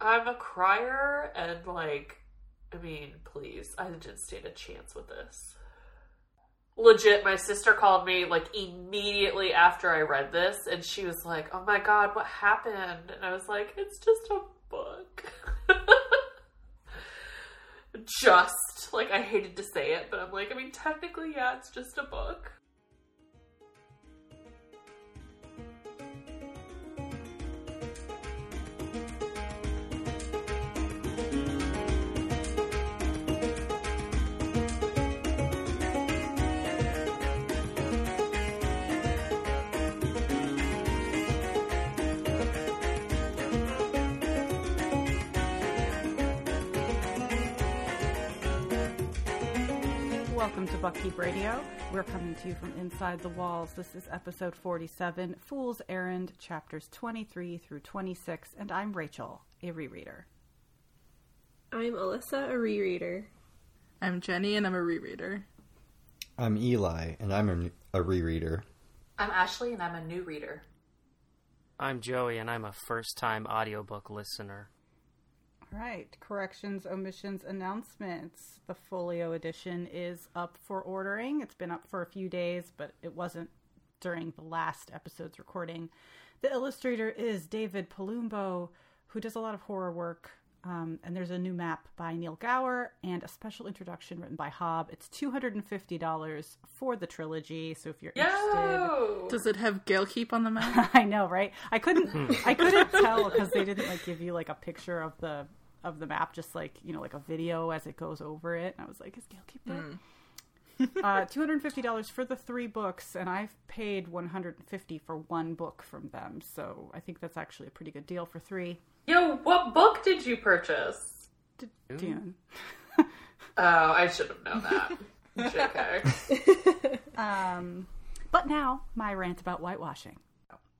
I'm a crier, and like, I mean, please, I didn't stand a chance with this. Legit, my sister called me like immediately after I read this, and she was like, "Oh my god, what happened?" And I was like, "It's just a book." just like I hated to say it, but I'm like, I mean, technically, yeah, it's just a book. Welcome to Buckkeep Radio. We're coming to you from inside the walls. This is episode 47, Fool's Errand, chapters 23 through 26, and I'm Rachel, a rereader. I'm Alyssa, a rereader. I'm Jenny, and I'm a rereader. I'm Eli, and I'm a, a rereader. I'm Ashley, and I'm a new reader. I'm Joey, and I'm a first time audiobook listener. All right, corrections, omissions, announcements. The folio edition is up for ordering. It's been up for a few days, but it wasn't during the last episode's recording. The illustrator is David Palumbo, who does a lot of horror work. Um, and there's a new map by Neil Gower and a special introduction written by Hobb. It's $250 for the trilogy. So if you're interested, Does it have Galekeep on the map? I know, right? I couldn't, I couldn't tell because they didn't like give you like a picture of the of the map, just like you know, like a video as it goes over it. And I was like, is Gail keep that? uh, two hundred and fifty dollars for the three books, and I've paid one hundred and fifty for one book from them. So I think that's actually a pretty good deal for three. Yo, what book did you purchase? D- Dune. Oh, I should have known that. JK. Um, but now my rant about whitewashing.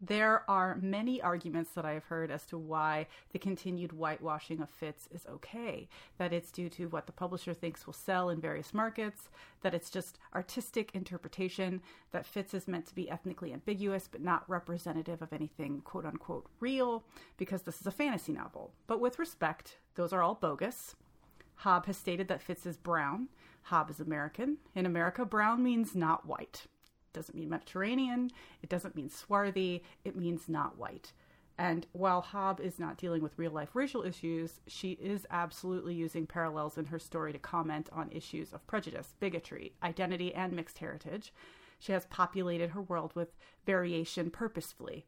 There are many arguments that I have heard as to why the continued whitewashing of Fitz is okay. That it's due to what the publisher thinks will sell in various markets, that it's just artistic interpretation, that Fitz is meant to be ethnically ambiguous but not representative of anything quote unquote real, because this is a fantasy novel. But with respect, those are all bogus. Hobb has stated that Fitz is brown. Hobb is American. In America, brown means not white doesn't mean Mediterranean, it doesn't mean swarthy, it means not white. And while Hobb is not dealing with real life racial issues, she is absolutely using parallels in her story to comment on issues of prejudice, bigotry, identity, and mixed heritage. She has populated her world with variation purposefully.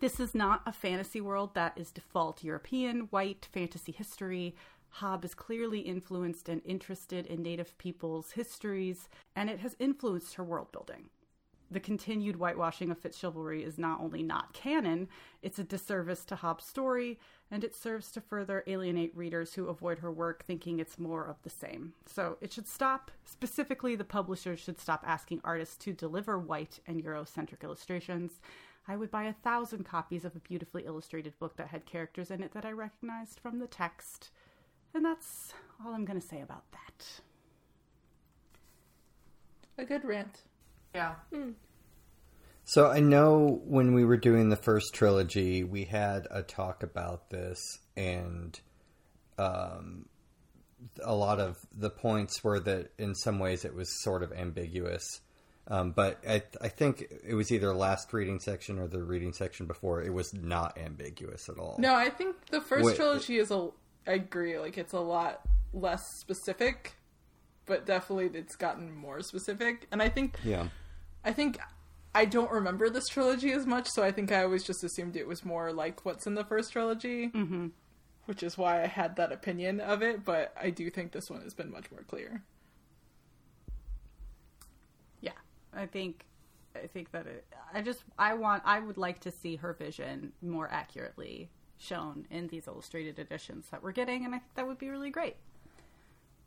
This is not a fantasy world that is default European, white, fantasy history. Hobb is clearly influenced and interested in Native peoples' histories, and it has influenced her world building. The continued whitewashing of FitzChivalry is not only not canon, it's a disservice to Hobb's story, and it serves to further alienate readers who avoid her work thinking it's more of the same. So it should stop. Specifically, the publishers should stop asking artists to deliver white and Eurocentric illustrations. I would buy a thousand copies of a beautifully illustrated book that had characters in it that I recognized from the text. And that's all I'm going to say about that. A good rant. yeah. So I know when we were doing the first trilogy, we had a talk about this, and um, a lot of the points were that in some ways it was sort of ambiguous. Um, but I, I think it was either last reading section or the reading section before. It was not ambiguous at all. No, I think the first Wait. trilogy is a. I agree. Like it's a lot less specific, but definitely it's gotten more specific. And I think Yeah. I think I don't remember this trilogy as much, so I think I always just assumed it was more like what's in the first trilogy, mm-hmm. which is why I had that opinion of it. But I do think this one has been much more clear. Yeah, I think I think that it, I just I want I would like to see her vision more accurately shown in these illustrated editions that we're getting, and I think that would be really great.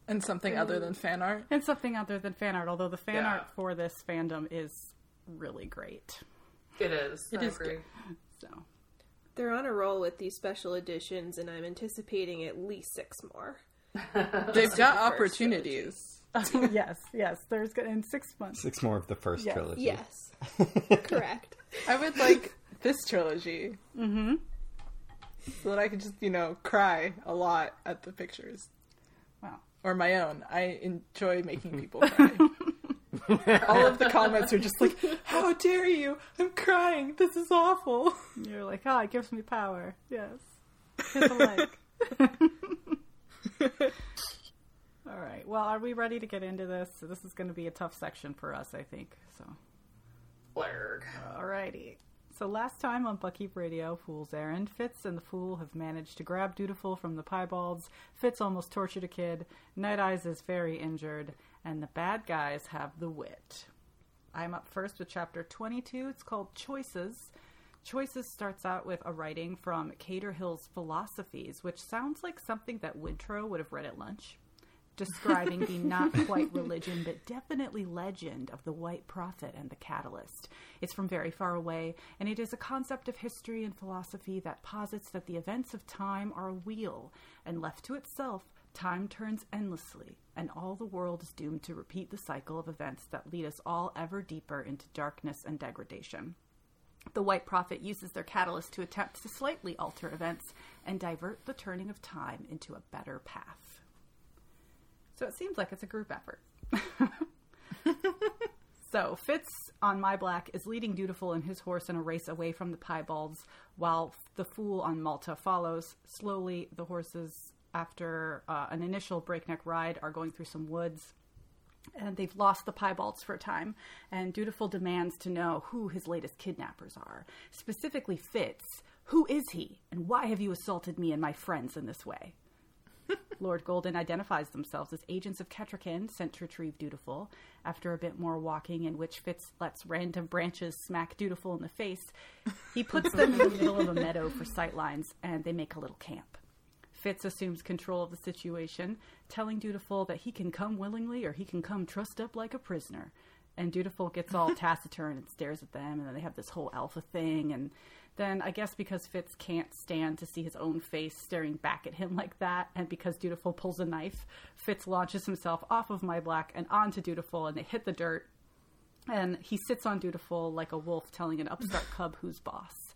And something other than fan art. And something other than fan art, although the fan Yeah. art for this fandom is really great. It is. It I is agree. So They're on a roll with these special editions, and I'm anticipating at least six more. They've got first opportunities. yes, yes, there's good in six months. Six more of the first Yes. trilogy. Yes, correct. I would like this trilogy. Mm-hmm. So that I could just, you know, cry a lot at the pictures. Wow. Or my own. I enjoy making people cry. All of the comments are just like, How dare you? I'm crying. This is awful. You're like, oh, it gives me power. Yes. Hit the like. All right. Well, are we ready to get into this? So this is going to be a tough section for us, I think. So, Blurg. alrighty. So last time on Buckkeep Radio, Fool's Errand, Fitz and the Fool have managed to grab Dutiful from the piebalds. Fitz almost tortured a kid. Night Eyes is very injured, and the bad guys have the wit. I'm up first with chapter 22. It's called Choices. Choices starts out with a writing from Cater Hill's Philosophies, which sounds like something that Wintrow would have read at lunch, describing the not quite religion but definitely legend of the White Prophet and the Catalyst. It's from very far away, and it is a concept of history and philosophy that posits that the events of time are a wheel, and left to itself, time turns endlessly, and all the world is doomed to repeat the cycle of events that lead us all ever deeper into darkness and degradation. The White Prophet uses their catalyst to attempt to slightly alter events and divert the turning of time into a better path. So it seems like it's a group effort. so Fitz on Myblack is leading Dutiful and his horse in a race away from the piebalds, while the Fool on Malta follows. Slowly, the horses, after uh, an initial breakneck ride, are going through some woods and they've lost the piebalds for a time. And Dutiful demands to know who his latest kidnappers are. Specifically, Fitz. Who is he, and why have you assaulted me and my friends in this way? Lord Golden identifies themselves as agents of Kettricken sent to retrieve Dutiful. After a bit more walking, in which Fitz lets random branches smack Dutiful in the face, he puts them in the middle of a meadow for sightlines, and they make a little camp. Fitz assumes control of the situation, telling Dutiful that he can come willingly or he can come trussed up like a prisoner. And Dutiful gets all taciturn and stares at them, and then they have this whole alpha thing. And then, I guess because Fitz can't stand to see his own face staring back at him like that, and because Dutiful pulls a knife, Fitz launches himself off of Myblack and onto Dutiful, and they hit the dirt. And he sits on Dutiful like a wolf telling an upstart cub who's boss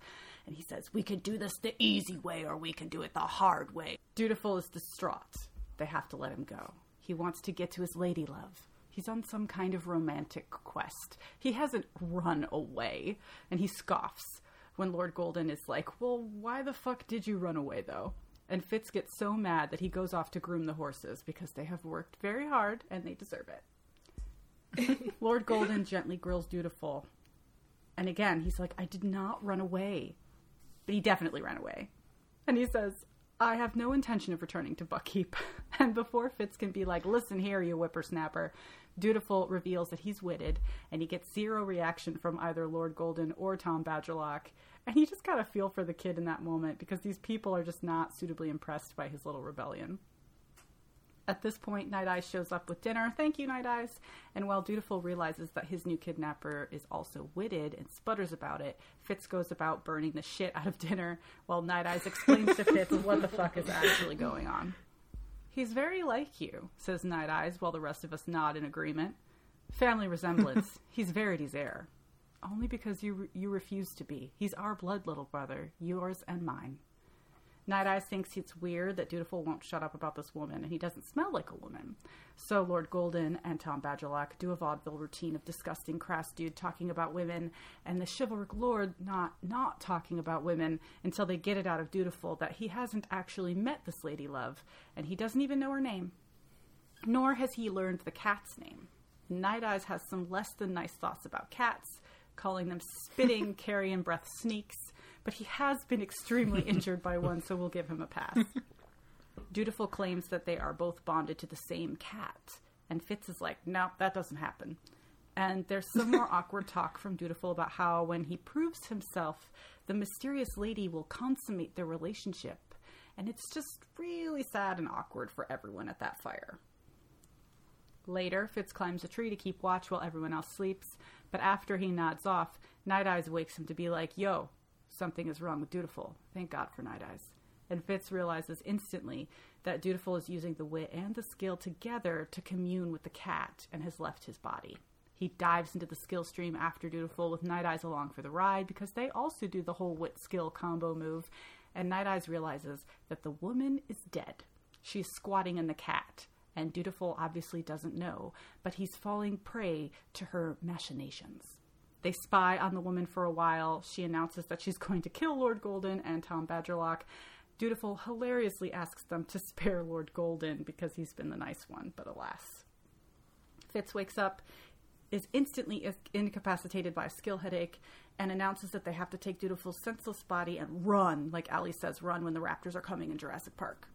and he says, We can do this the easy way or we can do it the hard way. Dutiful is distraught. They have to let him go. He wants to get to his lady love. He's on some kind of romantic quest. He hasn't run away, and he scoffs when Lord Golden is like, Well, why the fuck did you run away, though? And Fitz gets so mad that he goes off to groom the horses because they have worked very hard and they deserve it. Lord Golden gently grills Dutiful. And again, he's like, I did not run away but he definitely ran away. And he says, I have no intention of returning to Buckkeep. And before Fitz can be like, listen here, you whippersnapper, Dutiful reveals that he's witted, and he gets zero reaction from either Lord Golden or Tom Badgerlock. And you just gotta feel for the kid in that moment because these people are just not suitably impressed by his little rebellion. At this point, Night Eyes shows up with dinner. Thank you, Night Eyes. And while Dutiful realizes that his new kidnapper is also witted and sputters about it, Fitz goes about burning the shit out of dinner while Night Eyes explains to Fitz what the fuck is actually going on. He's very like you, says Night Eyes while the rest of us nod in agreement. Family resemblance. He's Verity's heir. Only because you you refuse to be. He's our blood, little brother, yours and mine. Night Eyes thinks it's weird that Dutiful won't shut up about this woman, and he doesn't smell like a woman. So Lord Golden and Tom Badgerlock do a vaudeville routine of disgusting crass dude talking about women, and the chivalric lord not not talking about women until they get it out of Dutiful that he hasn't actually met this lady love, and he doesn't even know her name. Nor has he learned the cat's name. Night Eyes has some less than nice thoughts about cats, calling them spitting, carrion breath sneaks, but he has been extremely injured by one, so we'll give him a pass. Dutiful claims that they are both bonded to the same cat, and Fitz is like, no, that doesn't happen. And there's some more awkward talk from Dutiful about how when he proves himself, the mysterious lady will consummate their relationship. And it's just really sad and awkward for everyone at that fire. Later, Fitz climbs a tree to keep watch while everyone else sleeps, but after he nods off, Night Eyes wakes him to be like, Yo, something is wrong with Dutiful. Thank God for Night Eyes. And Fitz realizes instantly that Dutiful is using the wit and the skill together to commune with the cat and has left his body. He dives into the skill stream after Dutiful with Night Eyes along for the ride because they also do the whole wit skill combo move. and Night Eyes realizes that the woman is dead. She's squatting in the cat, and Dutiful obviously doesn't know, but he's falling prey to her machinations. They spy on the woman for a while. She announces that she's going to kill Lord Golden and Tom Badgerlock. Dutiful hilariously asks them to spare Lord Golden because he's been the nice one, but alas. Fitz wakes up, is instantly incapacitated by a skill headache, and announces that they have to take Dutiful's senseless body and run, like Ali says, run when the raptors are coming in Jurassic Park.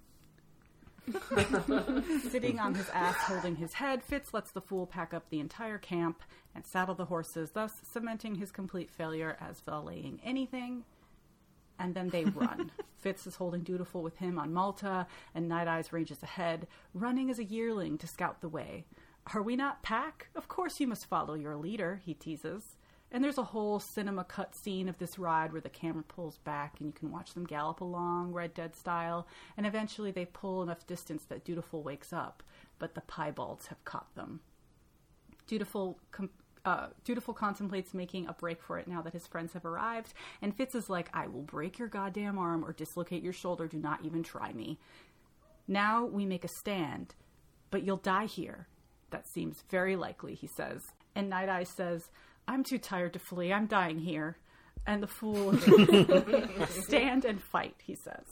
Sitting on his ass holding his head, Fitz lets the fool pack up the entire camp and saddle the horses, thus cementing his complete failure as valeting anything. And then they run. Fitz is holding Dutiful with him on Malta, and Night Eyes ranges ahead, running as a yearling to scout the way. Are we not pack? Of course you must follow your leader, he teases. And there's a whole cinema cut scene of this ride where the camera pulls back and you can watch them gallop along, Red Dead style, and eventually they pull enough distance that Dutiful wakes up, but the piebalds have caught them. Dutiful, uh, Dutiful contemplates making a break for it now that his friends have arrived, and Fitz is like, I will break your goddamn arm or dislocate your shoulder, do not even try me. Now we make a stand, but you'll die here. That seems very likely, he says. And Night Eye says, I'm too tired to flee. I'm dying here. And the fool stand and fight, he says.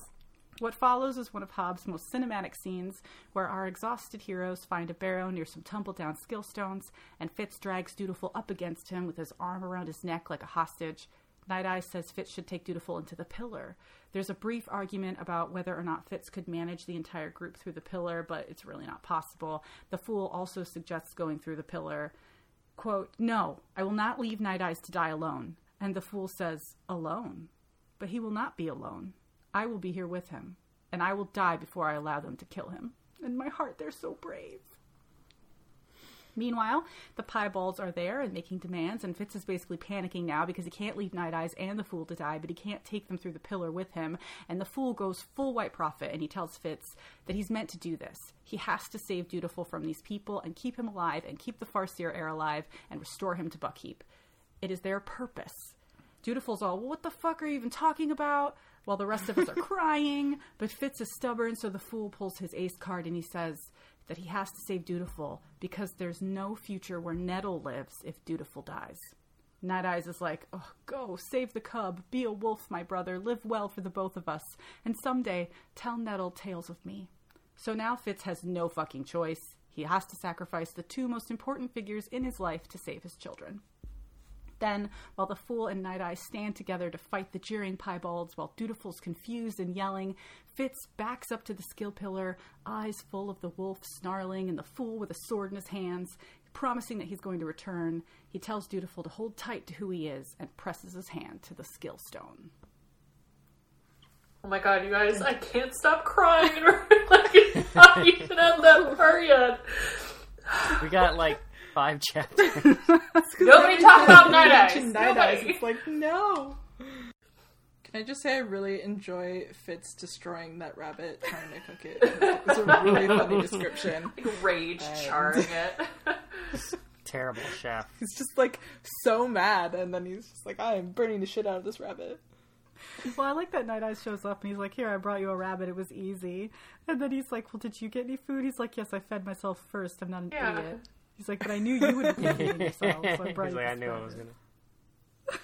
What follows is one of Hobbs' most cinematic scenes, where our exhausted heroes find a barrow near some tumble down skill stones, and Fitz drags Dutiful up against him with his arm around his neck like a hostage. Night Eye says Fitz should take Dutiful into the pillar. There's a brief argument about whether or not Fitz could manage the entire group through the pillar, but it's really not possible. The fool also suggests going through the pillar. Quote, No, I will not leave Night Eyes to die alone. And the fool says, Alone? But he will not be alone. I will be here with him, and I will die before I allow them to kill him. In my heart, they're so brave. Meanwhile, the piebalds are there and making demands, and Fitz is basically panicking now because he can't leave Night Eyes and the Fool to die, but he can't take them through the pillar with him. And the Fool goes full White Prophet, and he tells Fitz that he's meant to do this. He has to save Dutiful from these people and keep him alive and keep the Farseer heir alive and restore him to Buckkeep. It is their purpose. Dutiful's all, well, what the fuck are you even talking about? While the rest of us are crying, but Fitz is stubborn, so the Fool pulls his ace card and he says, that he has to save Dutiful because there's no future where Nettle lives if Dutiful dies. Night Eyes is like, oh, go, save the cub, be a wolf, my brother, live well for the both of us, and someday tell Nettle tales of me. So now Fitz has no fucking choice. He has to sacrifice the two most important figures in his life to save his children. Then, while the Fool and Night Eye stand together to fight the jeering piebalds, while Dutiful's confused and yelling, Fitz backs up to the skill pillar, eyes full of the wolf snarling and the Fool with a sword in his hands, promising that he's going to return. He tells Dutiful to hold tight to who he is and presses his hand to the skill stone. Oh my god, you guys, I can't stop crying. like, it's not even at that part yet. We got like five chapters. Nobody talk about Night Eyes. Night Eyes. It's like no. Can I just say I really enjoy Fitz destroying that rabbit, trying to cook it. It's a really funny description. Rage And- charring it. Terrible chef. He's just like so mad, and then he's just like, "I am burning the shit out of this rabbit." Well, I like that Night Eyes shows up and he's like, Here, I brought you a rabbit. It was easy. And then he's like, Well, did you get any food? He's like, Yes, I fed myself first. I'm not an Yeah. idiot. He's like, But I knew you would be feeding yourself. So I brought He's you like, I knew I was gonna.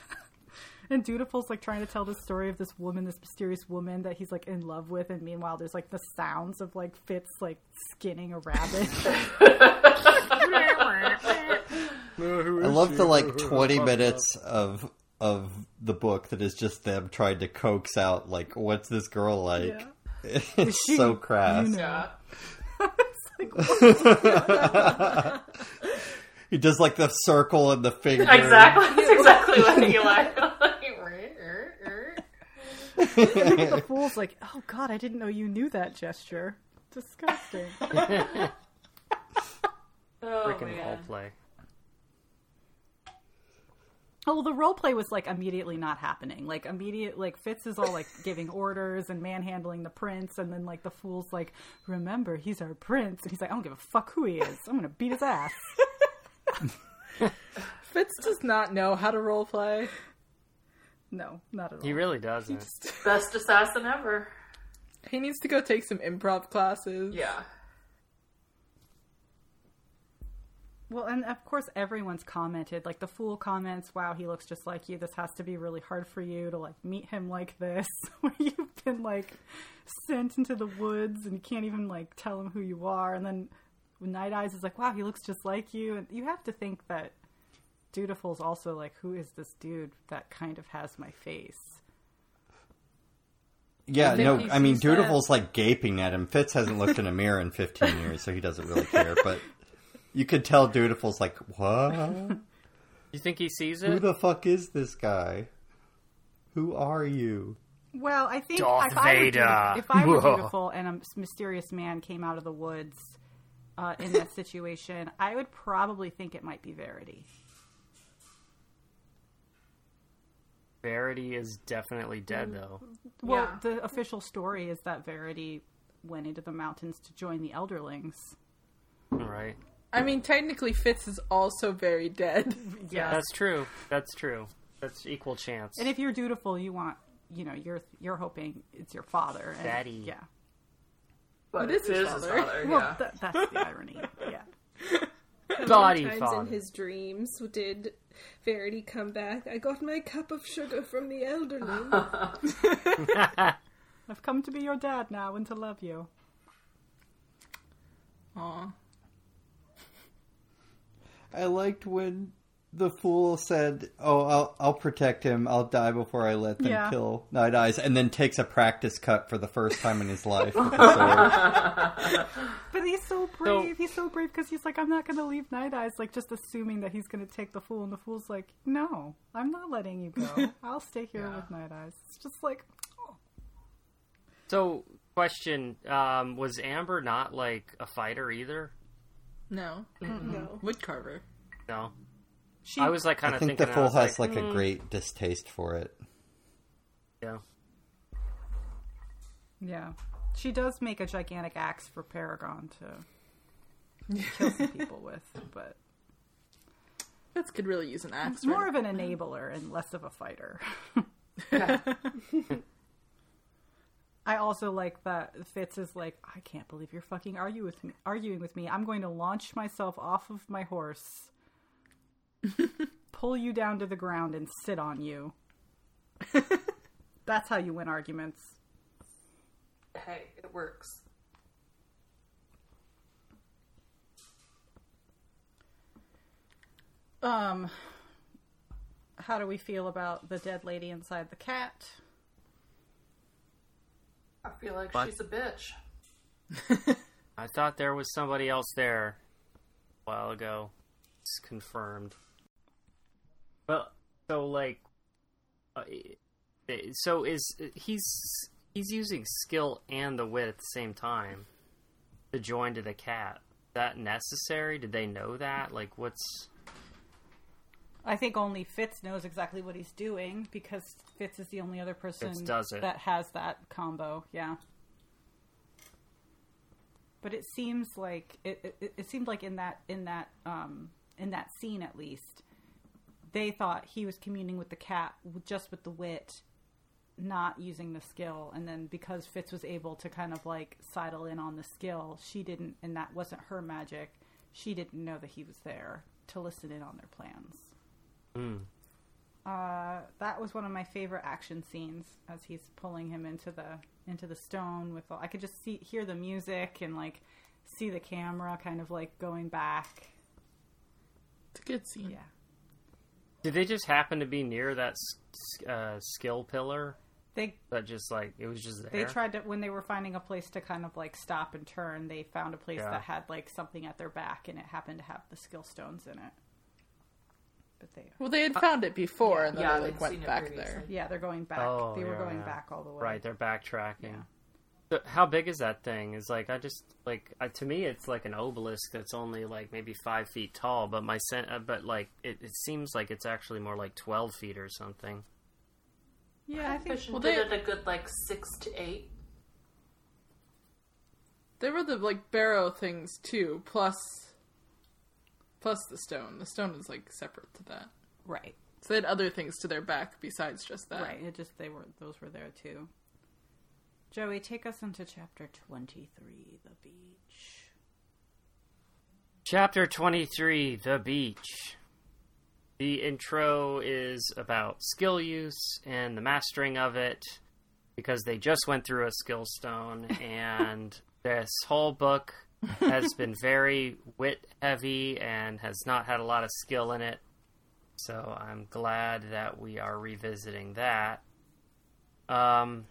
And Dutiful's like trying to tell the story of this woman, this mysterious woman that he's like in love with, and meanwhile there's like the sounds of like Fitz like skinning a rabbit. I love the like twenty minutes of of the book that is just them trying to coax out like what's this girl like. It's she- so crass. you know. Yeah. He does like the circle and the finger. Exactly. That's exactly what he like. the fool's like, Oh God, I didn't know you knew that gesture. Disgusting. oh, Freaking man. role play. Oh, well, the role play was like immediately not happening. Like immediate, like Fitz is all like giving orders and manhandling the prince, and then like the fool's like, "Remember, he's our prince," and he's like, "I don't give a fuck who he is. I'm gonna beat his ass." Fitz does not know how to role play. No, not at all. He really doesn't. Best assassin ever. He needs to go take some improv classes. Yeah. Well, and of course, everyone's commented. Like the fool comments, "Wow, he looks just like you. This has to be really hard for you to like meet him like this, where you've been like sent into the woods and you can't even like tell him who you are." And then Night Eyes is like, "Wow, he looks just like you." And you have to think that Dutiful's also like, "Who is this dude that kind of has my face?" Yeah, no, I mean, sees that. Dutiful's like gaping at him. Fitz hasn't looked in a mirror in 15 years, so he doesn't really care. But you could tell Dutiful's like, what? You think he sees it? Who the fuck is this guy? Who are you? Well, I think Darth if, I were Vader. beautiful, if I were Whoa. beautiful and a mysterious man came out of the woods uh, in that situation, I would probably think it might be Verity. Verity is definitely dead, though. Well, Yeah. the official story is that Verity went into the mountains to join the Elderlings. Right. I mean, technically, Fitz is also very dead. Yeah. That's true. That's true. That's equal chance. And if you're dutiful, you want, you know, you're you're hoping it's your father. And, Daddy. Yeah. But It is his is his father. father, Well, yeah. th- that's the irony. Yeah. How Body times father. in his dreams did Verity come back? I got my cup of sugar from the elderling. I've come to be your dad now and to love you. Aw. I liked when the fool said, "Oh, I'll I'll protect him. I'll die before I let them Yeah. kill Night Eyes," and then takes a practice cut for the first time in his life. with the sword. But he's so brave. he's so brave because he's like, I'm not going to leave Night Eyes, like just assuming that he's going to take the fool. And the fool's like, No, I'm not letting you go. I'll stay here with Night Eyes. It's just like, so, question: um, Was Amber not like a fighter either? No. no. Woodcarver. No. she. I was like kind I of think thinking. the I fool has like, like a mm. great distaste for it. yeah. Yeah. She does make a gigantic axe for Paragon to kill some people with, but Fitz could really use an axe. it's more of an enabler and less of a fighter. I also like that Fitz is like, I can't believe you're fucking argue with me, arguing with me. I'm going to launch myself off of my horse, pull you down to the ground, and sit on you. That's how you win arguments. hey, it works. Um, how do we feel about the dead lady inside the cat? I feel like What? she's a bitch. I thought there was somebody else there a while ago. It's confirmed. Well, so like, uh, so is he's he's using skill and the wit at the same time to join to the cat. Is that necessary? Did they know that? Like, what's I think only Fitz knows exactly what he's doing because Fitz is the only other person Fitz does it. that has that combo. Yeah. But it seems like it, it, it seemed like in that in that um, in that scene at least, they thought he was communing with the cat just with the wit, not using the skill. And then because Fitz was able to kind of like sidle in on the skill, she didn't, and that wasn't her magic. She didn't know that he was there to listen in on their plans. Hmm. Uh, that was one of my favorite action scenes as he's pulling him into the into the stone with all, I could just see hear the music and like see the camera kind of like going back. It's a good scene. Yeah. did they just happen to be near that uh, skill pillar? They That just like it was just there. they tried to when they were finding a place to kind of like stop and turn, they found a place Yeah. that had like something at their back and it happened to have the skill stones in it. But they Well, they had found it before, and then Yeah, they like went back there. yeah, they're going back. Oh, they were yeah, going yeah. back all the way. Right, they're backtracking. Yeah. So how big is that thing? Is like I just like I, to me it's like an obelisk that's only like maybe five feet tall, but my sen- uh, but like it, it seems like it's actually more like twelve feet or something. Yeah, I think Vision well, did they- it a good like six to eight. There were the like barrow things too, plus plus the stone. The stone is like separate to that. right. So they had other things to their back besides just that. Right. It just they were those were there too. Joey, take us into chapter twenty three, the beach. Chapter 23 The Beach. The intro is about skill use and the mastering of it because they just went through a skill stone, and this whole book has been very wit heavy and has not had a lot of skill in it. So I'm glad that we are revisiting that. Um,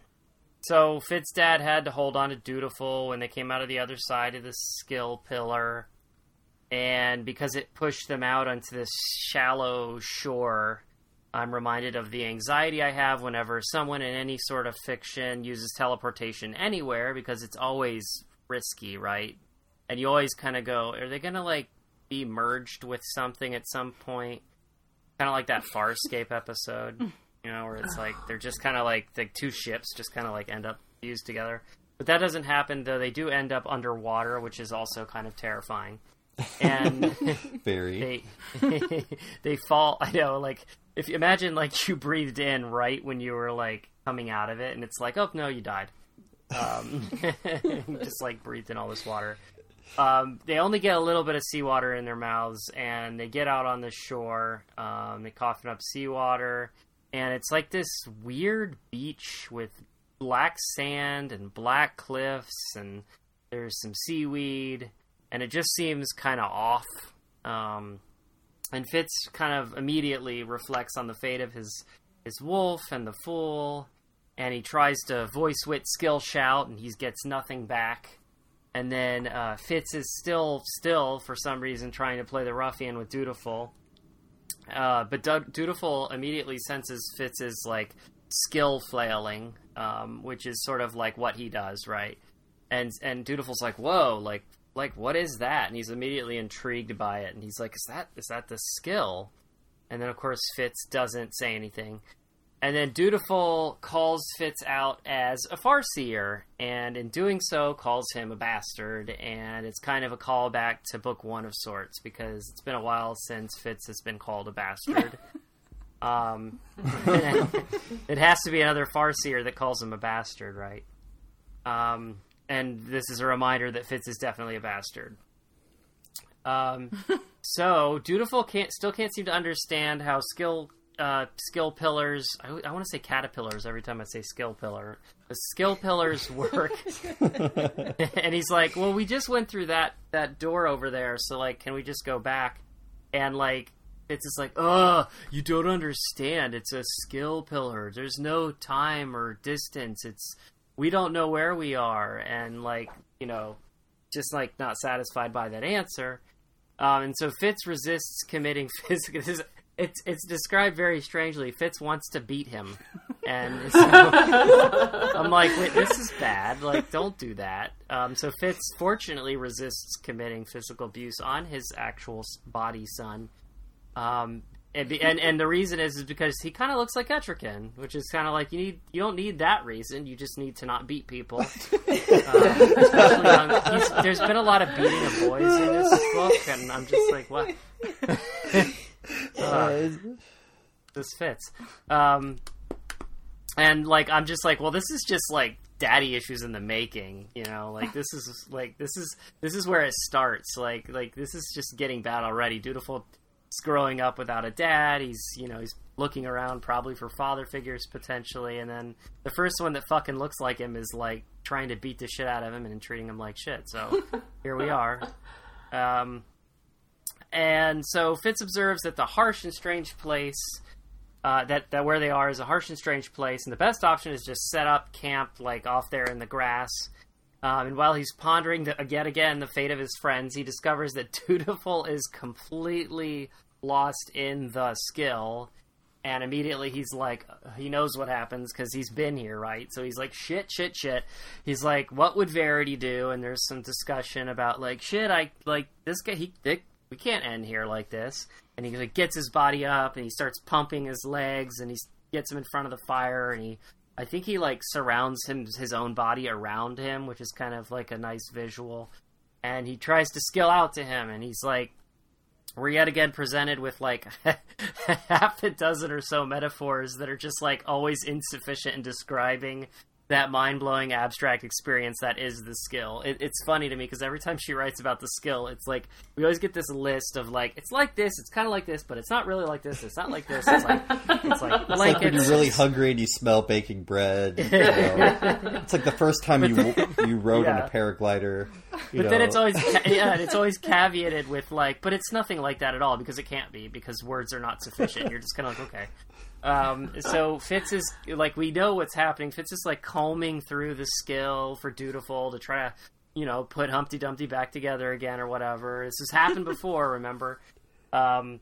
so Fitz's dad had to hold on to Dutiful when they came out of the other side of the skill pillar and because it pushed them out onto this shallow shore, I'm reminded of the anxiety I have whenever someone in any sort of fiction uses teleportation anywhere because it's always risky, right? And you always kind of go, are they going to like be merged with something at some point? Kind of like that Farscape episode, you know, where it's like they're just kind of like the two ships just kind of like end up fused together. But that doesn't happen, though. They do end up underwater, which is also kind of terrifying and Very. they they fall. I know, like if you imagine like you breathed in right when you were like coming out of it, and it's like, oh no, you died. Um, just like breathed in all this water. Um, they only get a little bit of seawater in their mouths, and they get out on the shore. Um, they coughing up seawater, and it's like this weird beach with black sand and black cliffs, and there's some seaweed and it just seems kind of off. Um, and Fitz kind of immediately reflects on the fate of his his wolf and the fool, and he tries to voice wit skill shout, and he gets nothing back. And then uh, Fitz is still still for some reason trying to play the ruffian with Dutiful. Uh, but Du- Dutiful immediately senses Fitz's like skill flailing, um, which is sort of like what he does, right? And and Dutiful's like, "Whoa, like like what is that and he's immediately intrigued by it and he's like is that is that the skill and then of course fitz doesn't say anything and then dutiful calls fitz out as a farseer and in doing so calls him a bastard and it's kind of a callback to book one of sorts because it's been a while since fitz has been called a bastard um, it has to be another farseer that calls him a bastard right um, and this is a reminder that Fitz is definitely a bastard. Um, so Dutiful can't still can't seem to understand how skill uh, skill pillars. I, I want to say caterpillars every time I say skill pillar. The skill pillars work, and he's like, "Well, we just went through that that door over there, so like, can we just go back?" And like, it's just like, "Oh, you don't understand. It's a skill pillar. There's no time or distance. It's we don't know where we are and like you know just like not satisfied by that answer um, and so fitz resists committing physical it's it's described very strangely fitz wants to beat him and so i'm like wait this is bad like don't do that um, so fitz fortunately resists committing physical abuse on his actual body son um, and, be, and and the reason is is because he kind of looks like Etrigan, which is kind of like you need you don't need that reason. You just need to not beat people. uh, there's been a lot of beating of boys in this book, and I'm just like, what? uh, this fits. Um, and like I'm just like, well, this is just like daddy issues in the making you know like this is like this is this is where it starts like like this is just getting bad already dutiful he's growing up without a dad. He's you know he's looking around probably for father figures potentially, and then the first one that fucking looks like him is like trying to beat the shit out of him and treating him like shit. So here we are. Um, and so Fitz observes that the harsh and strange place. Uh, that that where they are is a harsh and strange place, and the best option is just set up camp like off there in the grass. Um, and while he's pondering the, yet again the fate of his friends, he discovers that Dutiful is completely lost in the skill. And immediately he's like, he knows what happens because he's been here, right? So he's like, shit, shit, shit. He's like, what would Verity do? And there's some discussion about like, shit, I like this guy. He, we can't end here like this. And he like gets his body up and he starts pumping his legs and he gets him in front of the fire and he I think he like surrounds him his own body around him, which is kind of like a nice visual. And he tries to skill out to him, and he's like, we're yet again presented with like half a dozen or so metaphors that are just like always insufficient in describing that mind blowing abstract experience that is the skill. It, it's funny to me because every time she writes about the skill, it's like we always get this list of like it's like this, it's kind of like this, but it's not really like this. It's not like this. It's like it's like It's like when you're really hungry and you smell baking bread. you know. it's like the first time you you rode on a paraglider. You But then it's always yeah, it's always caveated with like, but it's nothing like that at all because it can't be because words are not sufficient. You're just kind of like okay. Um, so Fitz is like we know what's happening. Fitz is like combing through the skill for dutiful to try to you know put Humpty Dumpty back together again or whatever. This has happened before, remember? Um,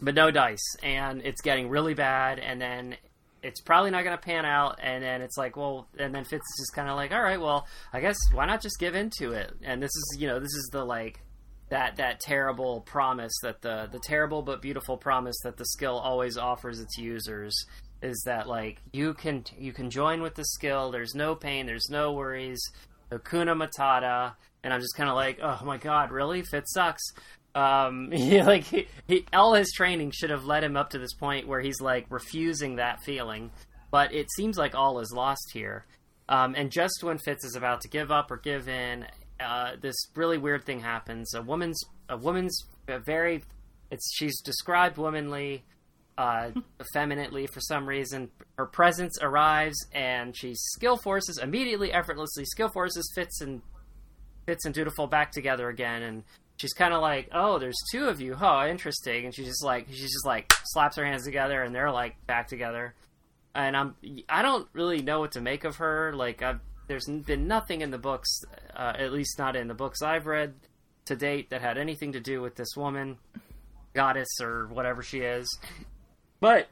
but no dice, and it's getting really bad, and then it's probably not going to pan out, and then it's like, well, and then Fitz is just kind of like, all right, well, I guess why not just give into it? And this is, you know, this is the like that that terrible promise that the the terrible but beautiful promise that the skill always offers its users is that like you can you can join with the skill. There's no pain. There's no worries. Hakuna Matata. And I'm just kind of like, oh my god, really? Fitz sucks. Um, he, like he, he, all his training should have led him up to this point where he's like refusing that feeling, but it seems like all is lost here. Um, and just when Fitz is about to give up or give in, uh, this really weird thing happens. A woman's a woman's a very it's she's described womanly, uh, effeminately for some reason. Her presence arrives and she skill forces immediately, effortlessly skill forces fits and fits and Dutiful back together again, and she's kind of like, "Oh, there's two of you, huh? Interesting." And she's just like, she's just like slaps her hands together, and they're like back together. And I'm, I don't really know what to make of her. Like, I've, there's been nothing in the books, uh, at least not in the books I've read to date, that had anything to do with this woman, goddess or whatever she is. But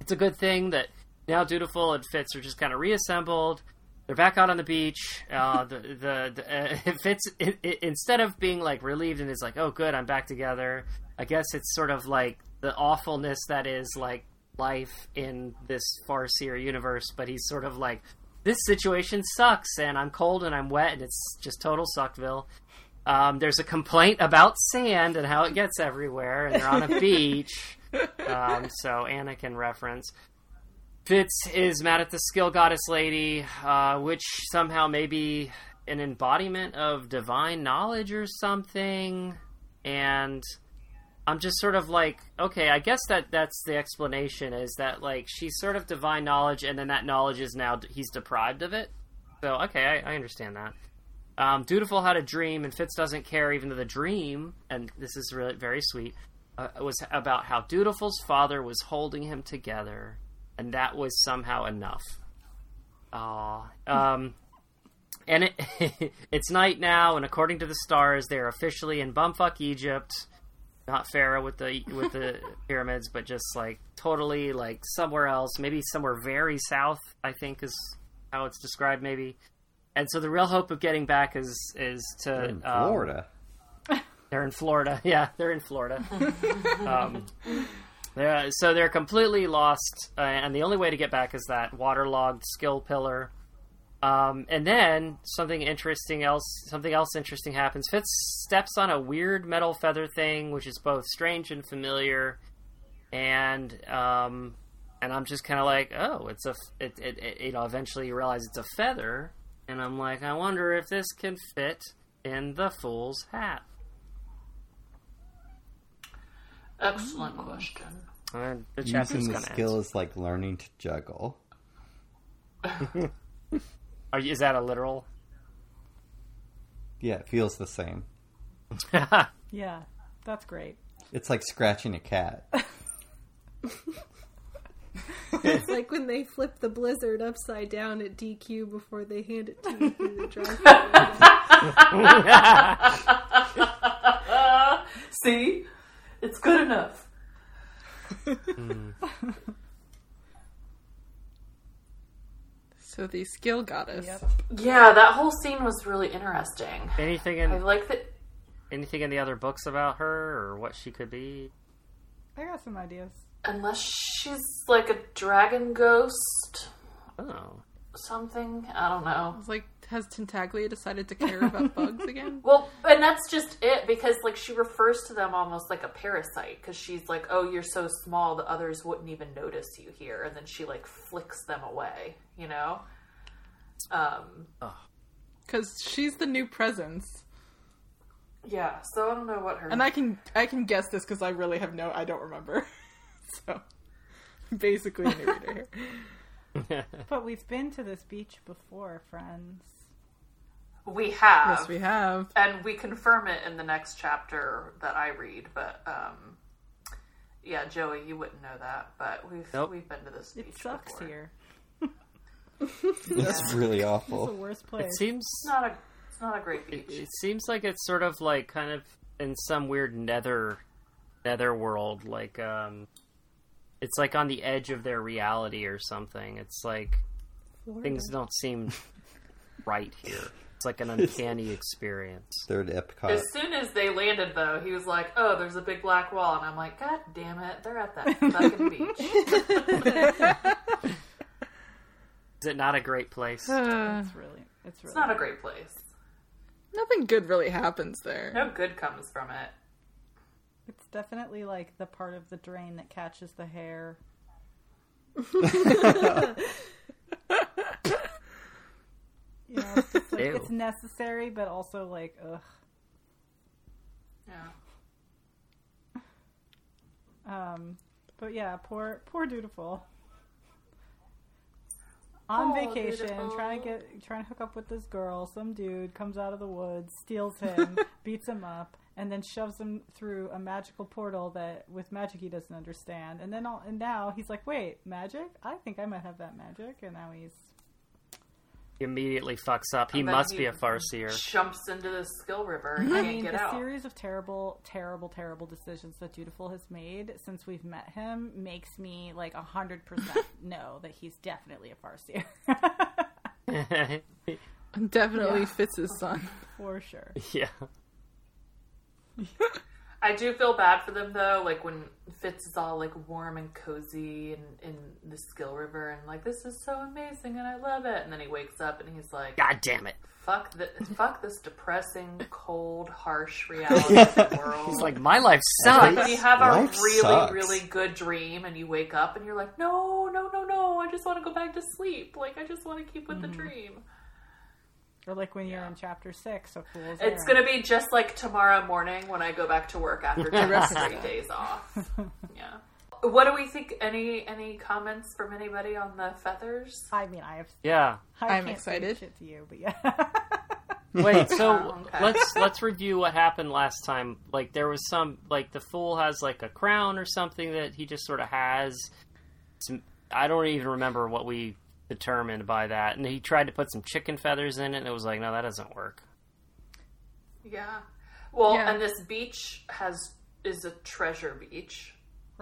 it's a good thing that now Dutiful and Fitz are just kind of reassembled. They're back out on the beach. Uh, the the, the uh, Fitz i i instead of being like relieved and is like, oh good, I'm back together. I guess it's sort of like the awfulness that is like life in this Farseer universe. But he's sort of like, this situation sucks, and I'm cold and I'm wet, and it's just total Suckville. Um, there's a complaint about sand and how it gets everywhere, and they're on a beach. Um, so Anakin reference. Fitz is mad at the skill goddess lady, uh, which somehow may be an embodiment of divine knowledge or something. And I'm just sort of like, okay, I guess that that's the explanation is that like she's sort of divine knowledge, and then that knowledge is now he's deprived of it. So okay, I, I understand that. Um, Dutiful had a dream, and Fitz doesn't care, even though the dream, and this is really very sweet, uh, was about how Dutiful's father was holding him together, and that was somehow enough. Aw. Um, and it, it's night now, and according to the stars, they're officially in bumfuck Egypt. Not Pharaoh with the with the pyramids, but just like totally like somewhere else, maybe somewhere very south. I think is how it's described, maybe. And so the real hope of getting back is is to in um, Florida. they're in Florida. Yeah, they're in Florida. um, they're, so they're completely lost, uh, and the only way to get back is that waterlogged skill pillar. Um, and then something interesting else, something else interesting happens. Fitz steps on a weird metal feather thing, which is both strange and familiar. And um, and I'm just kind of like, oh, it's a, it, it, it, you know, eventually you realize it's a feather, and I'm like, I wonder if this can fit in the fool's hat. Excellent question. And the Using the gonna skill end. is like learning to juggle. Are you, is that a literal? Yeah, it feels the same. Yeah, that's great. It's like scratching a cat. It's like when they flip the blizzard upside down at DQ before they hand it to you through the drive See? It's good enough. Hmm. So the skill goddess. Yep. Yeah, that whole scene was really interesting. anything in I in like that. anything in the other books about her or what she could be? I got some ideas. Unless she's like a dragon ghost, Oh, something. I don't know. was like, has Tintaglia decided to care about bugs again? Well, and that's just it because like she refers to them almost like a parasite because she's like, "Oh, you're so small the others wouldn't even notice you here," and then she like flicks them away, you know. Um, Because she's the new presence, yeah. So I don't know what her and I can I can guess this because I really have no I don't remember. so basically, a new reader here. But we've been to this beach before, friends. We have, Yes, we have. and we confirm it in the next chapter that I read. But um, yeah, Joey, you wouldn't know that, but we've Nope. we've been to this beach. It sucks before. here. That's really It's the worst place. it seems It's not a it's not a great beach. it, it seems like it's sort of like kind of in some weird nether nether world like um it's like on the edge of their reality or something it's like things don't seem right here it's like an uncanny experience Third Epcot. As soon as they landed, though, he was like, "Oh, there's a big black wall," and I'm like, "God damn it, they're at that fucking beach." is it not a great place Uh, It's really, it's really. It's not a great place. nothing good really happens there. No good comes from it. It's definitely like the part of the drain that catches the hair. You know, it's, just like, it's necessary, but also like, ugh. Yeah. Um, but yeah, poor, poor dutiful. On Poor vacation, Dutiful. trying to get, trying to hook up with this girl. Some dude comes out of the woods, steals him, beats him up, and then shoves him through a magical portal that, with magic, he doesn't understand. And then, all, and now he's like, "Wait, magic? I think I might have that magic." And now he's he immediately fucks up he must he be a farseer Jumps into the skill river I mean, get the out. series of terrible, terrible, terrible decisions that Dutiful has made since we've met him makes me like a hundred percent know that he's definitely a farseer Definitely Yeah. fits his son. for sure. yeah I do feel bad for them though, like when Fitz is all like warm and cozy and in the skill river and like this is so amazing and I love it, and then he wakes up and he's like, god damn it "Fuck this! Fuck this depressing, cold, harsh reality world." he's like my life Like sucks when you have a really, sucks. really good dream and you wake up and you're like, no, no, no, no, I just want to go back to sleep. Like, I just want to keep with the mm. dream. Or like when you're in chapter six, so cool. It's Aaron. going to be just like tomorrow morning when I go back to work after 10 straight days off. Yeah. What do we think? Any any comments from anybody on the feathers? I mean, I have. yeah I I'm can't say excited. Shit to you, but yeah. Wait, so Oh, okay. let's let's review what happened last time. Like there was some like the fool has like a crown or something that he just sort of has. Some, I don't even remember what we determined by that. And he tried to put some chicken feathers in it, and it was like, no, that doesn't work. Yeah. Well, Yeah. and this beach has is a treasure beach,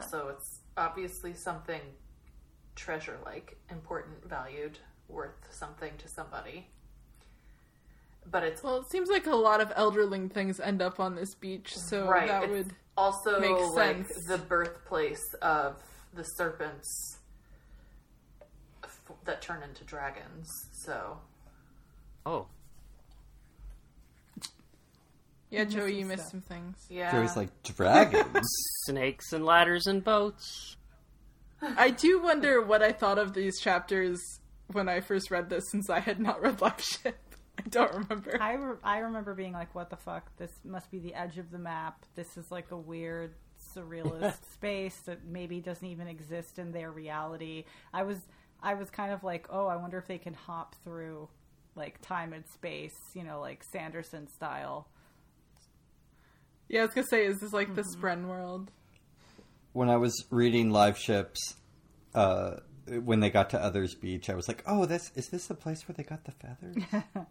so it's obviously something treasure like, important, valued, worth something to somebody. But it's Well, it seems like a lot of elderling things end up on this beach, so right. that it's would. also make like sense. the birthplace of the serpents f- that turn into dragons. So Oh, Yeah, Joey, you missed stuff. some things. yeah, Joey's like dragons. snakes and ladders and boats. I do wonder what I thought of these chapters when I first read this, since I had not read Black Ship. I don't remember. I, re- I remember being like, what the fuck? This must be the edge of the map. This is like a weird, surrealist space that maybe doesn't even exist in their reality. I was I was kind of like, oh, I wonder if they can hop through like time and space, you know, like Sanderson style. Yeah, I was gonna say, is this like the Spren world? when I was reading Live Ships, uh, when they got to Others Beach, I was like, "Oh, this is this the place where they got the feathers?"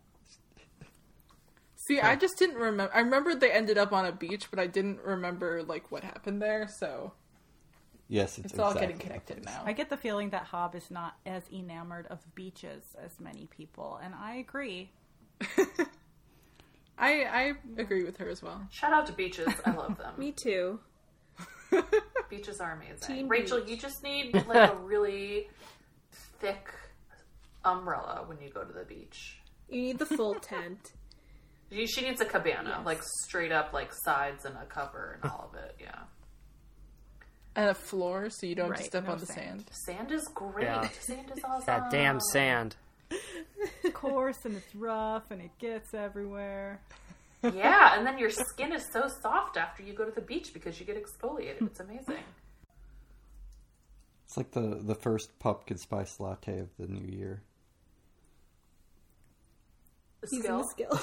See, I just didn't remember. I remembered they ended up on a beach, but I didn't remember like what happened there. So yes, it's, it's all exactly getting connected now. I get the feeling that Hobb is not as enamored of beaches as many people, and I agree. I I agree with her as well. shout out to beaches. I love them. Me too. Beaches are amazing. Team Rachel, beach. you just need like a really thick umbrella when you go to the beach. You need the full tent. She she needs a cabana, Yes. like straight up, like sides and a cover and all of it. Yeah, And a floor so you don't Right, step no on the sand. sand. sand is great. Yeah. Sand is awesome. That damn sand. coarse and it's rough and it gets everywhere. Yeah, and then your skin is so soft after you go to the beach because you get exfoliated. It's amazing. It's like the the first pumpkin spice latte of the new year. The Using skill. the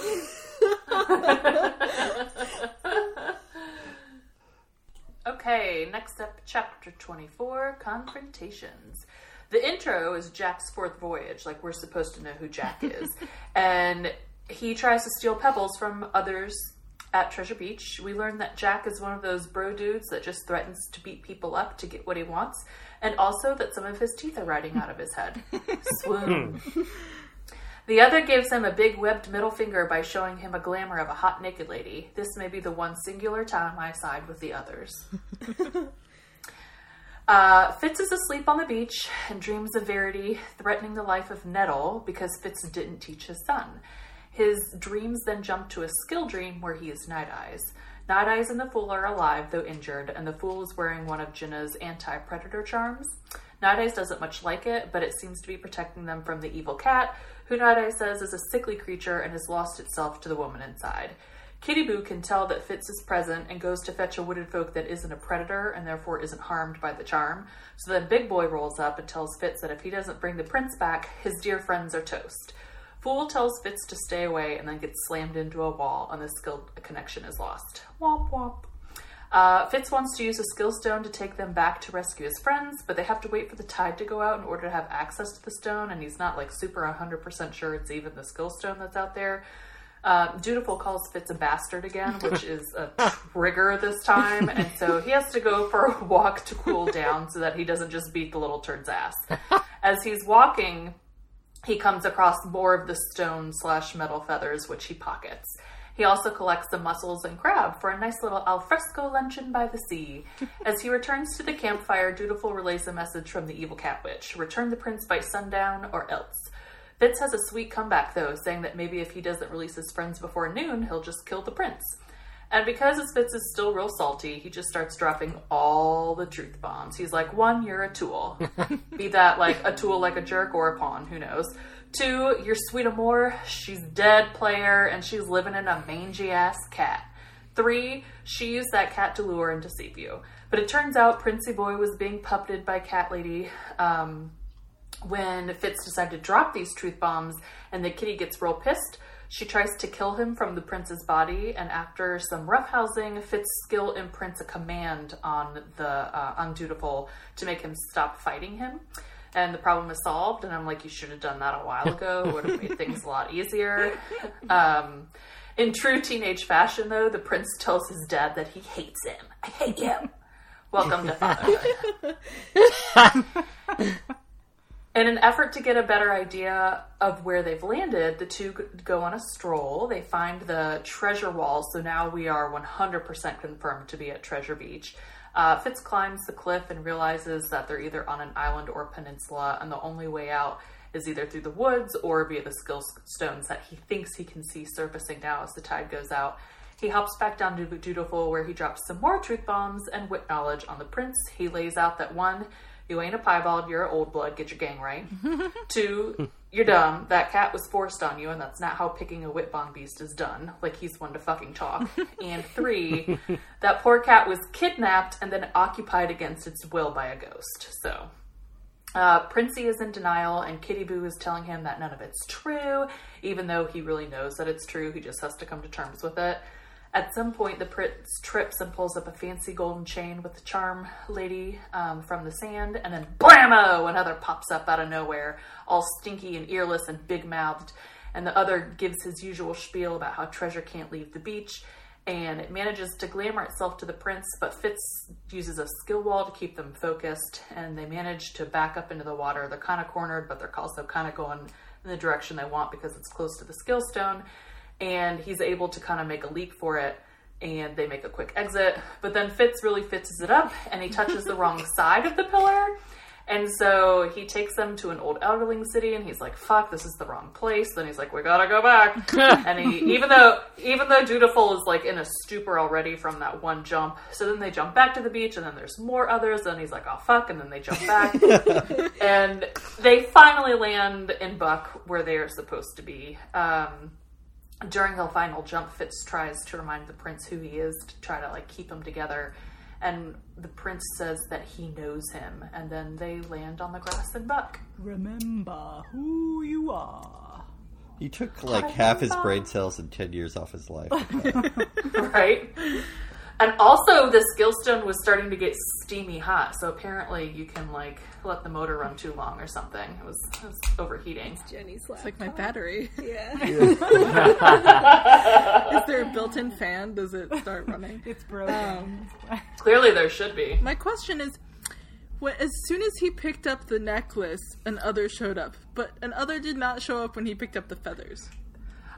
skill. Okay, next up, chapter 24 Confrontations. The intro is Jack's fourth voyage, like we're supposed to know who Jack is. and he tries to steal pebbles from others at Treasure Beach. We learn that Jack is one of those bro dudes that just threatens to beat people up to get what he wants, and also that some of his teeth are riding out of his head. Swoon. The other gives him a big webbed middle finger by showing him a glamour of a hot naked lady. This may be the one singular time I side with the others. uh, Fitz is asleep on the beach and dreams of Verity threatening the life of Nettle because Fitz didn't teach his son. His dreams then jump to a skill dream where he is Night Eyes. Night Eyes and the Fool are alive, though injured, and the Fool is wearing one of Jinna's anti predator charms. Night Eyes doesn't much like it, but it seems to be protecting them from the evil cat, who says is a sickly creature and has lost itself to the woman inside. Kitty Boo can tell that Fitz is present and goes to fetch a wooded folk that isn't a predator and therefore isn't harmed by the charm. So then Big Boy rolls up and tells Fitz that if he doesn't bring the prince back, his dear friends are toast. Fool tells Fitz to stay away and then gets slammed into a wall, and the skill connection is lost. Womp womp. Uh, Fitz wants to use a skill stone to take them back to rescue his friends, but they have to wait for the tide to go out in order to have access to the stone, and he's not like super 100% sure it's even the skill stone that's out there. Uh, Dutiful calls Fitz a bastard again, which is a trigger this time, and so he has to go for a walk to cool down so that he doesn't just beat the little turd's ass. As he's walking, he comes across more of the stone slash metal feathers, which he pockets. He also collects some mussels and crab for a nice little alfresco luncheon by the sea. As he returns to the campfire, Dutiful relays a message from the evil cat witch return the prince by sundown or else. Fitz has a sweet comeback, though, saying that maybe if he doesn't release his friends before noon, he'll just kill the prince. And because his Fitz is still real salty, he just starts dropping all the truth bombs. He's like, one, you're a tool. Be that like a tool like a jerk or a pawn, who knows. Two, you're sweet Amore, she's dead player, and she's living in a mangy ass cat. Three, she used that cat to lure and deceive you. But it turns out Princey Boy was being puppeted by Cat Lady um, when Fitz decided to drop these truth bombs, and the kitty gets real pissed. She tries to kill him from the prince's body, and after some roughhousing, Fitz's skill imprints a command on the uh, undutiful to make him stop fighting him. And the problem is solved, and I'm like, you should have done that a while ago. It would have made things a lot easier. Um, in true teenage fashion, though, the prince tells his dad that he hates him. I hate you. Welcome to fatherhood. In an effort to get a better idea of where they've landed, the two go on a stroll. They find the treasure wall, so now we are 100% confirmed to be at Treasure Beach. Uh, Fitz climbs the cliff and realizes that they're either on an island or peninsula, and the only way out is either through the woods or via the skill stones that he thinks he can see surfacing now as the tide goes out. He hops back down to Dutiful, where he drops some more truth bombs and wit knowledge on the prince. He lays out that one, you ain't a piebald, you're an old blood, get your gang right. Two, you're dumb, that cat was forced on you, and that's not how picking a wit bond beast is done. Like he's one to fucking talk. and three, that poor cat was kidnapped and then occupied against its will by a ghost. So, uh, Princey is in denial, and Kitty Boo is telling him that none of it's true, even though he really knows that it's true. He just has to come to terms with it. At some point, the prince trips and pulls up a fancy golden chain with the charm lady um, from the sand, and then blammo! Another pops up out of nowhere, all stinky and earless and big mouthed. And the other gives his usual spiel about how treasure can't leave the beach, and it manages to glamour itself to the prince, but Fitz uses a skill wall to keep them focused, and they manage to back up into the water. They're kind of cornered, but they're also kind of going in the direction they want because it's close to the skill stone, and he's able to kind of make a leap for it. And they make a quick exit, but then Fitz really fitzes it up, and he touches the wrong side of the pillar, And so he takes them to an old elderling city, and he's like, "Fuck, this is the wrong place." Then he's like, "We gotta go back." and he, even though, even though Dutiful is like in a stupor already from that one jump, so then they jump back to the beach, and then there's more others, and he's like, "Oh fuck," and then they jump back, and they finally land in Buck where they are supposed to be. Um, during the final jump, Fitz tries to remind the prince who he is to try to like keep them together. And the prince says that he knows him, and then they land on the grass and Buck. Remember who you are. He took like half his brain cells and ten years off his life. right? And also, the skillstone was starting to get steamy hot, so apparently you can like let the motor run too long or something. It was, it was overheating. It's Jenny's It's like my battery. Yeah. Is there a built-in fan? Does it start running? It's broken. Um, Clearly, there should be. my question is, when, as soon as he picked up the necklace, an other showed up, but an other did not show up when he picked up the feathers.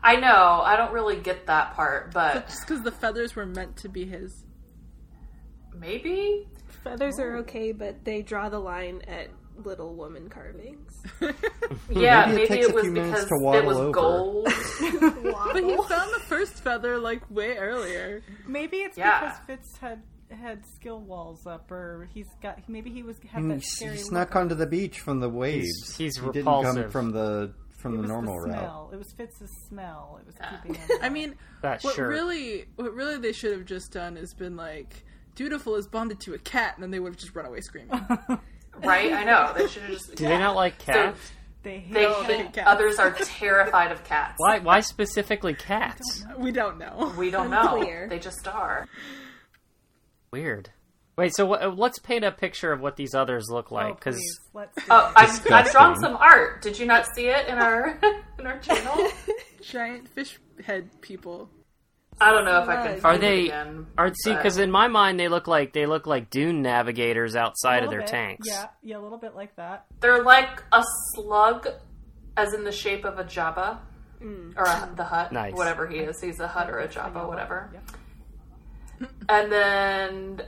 I know. I don't really get that part, but Just because the feathers were meant to be his. maybe. Feathers are okay, but they draw the line at little woman carvings. Yeah, Maybe maybe, it takes it a was few minutes because to it was over. gold. But he found the first feather like way earlier. Maybe it's Yeah. because Fitz had had skill walls up, or he's got. Maybe he was had he, that mm, scary. he snuck onto the beach from the waves. he's he didn't come from the from It the was normal the route. It was Fitz's smell. It was ah. keeping him. I mean, That what shirt. really, what really they should have just done is been like, Dutiful is bonded to a cat, and then they would have just run away screaming. right? I know. They should have just. Do they not like cats? they hate They No, they hate hate cats. others are terrified of cats. Why? Why specifically cats? we don't know. We don't know. Unclear. They just are. Weird. Wait, so what, uh, let's paint a picture of what these others look Oh, like, because please, Oh. I've, I've drawn some art. Did you not see it in our in our channel? Giant fish head people. I don't know if I can. Are find it they- Again, are see? Because in my mind, they look like they look like dune navigators outside of their bit. tanks. Yeah, yeah, a little bit like that. they're like a slug, as in the shape of a Jabba, mm. or a, the hut, Nice. whatever he is. He's a hut or a Jabba, yellow. whatever. Yep. And then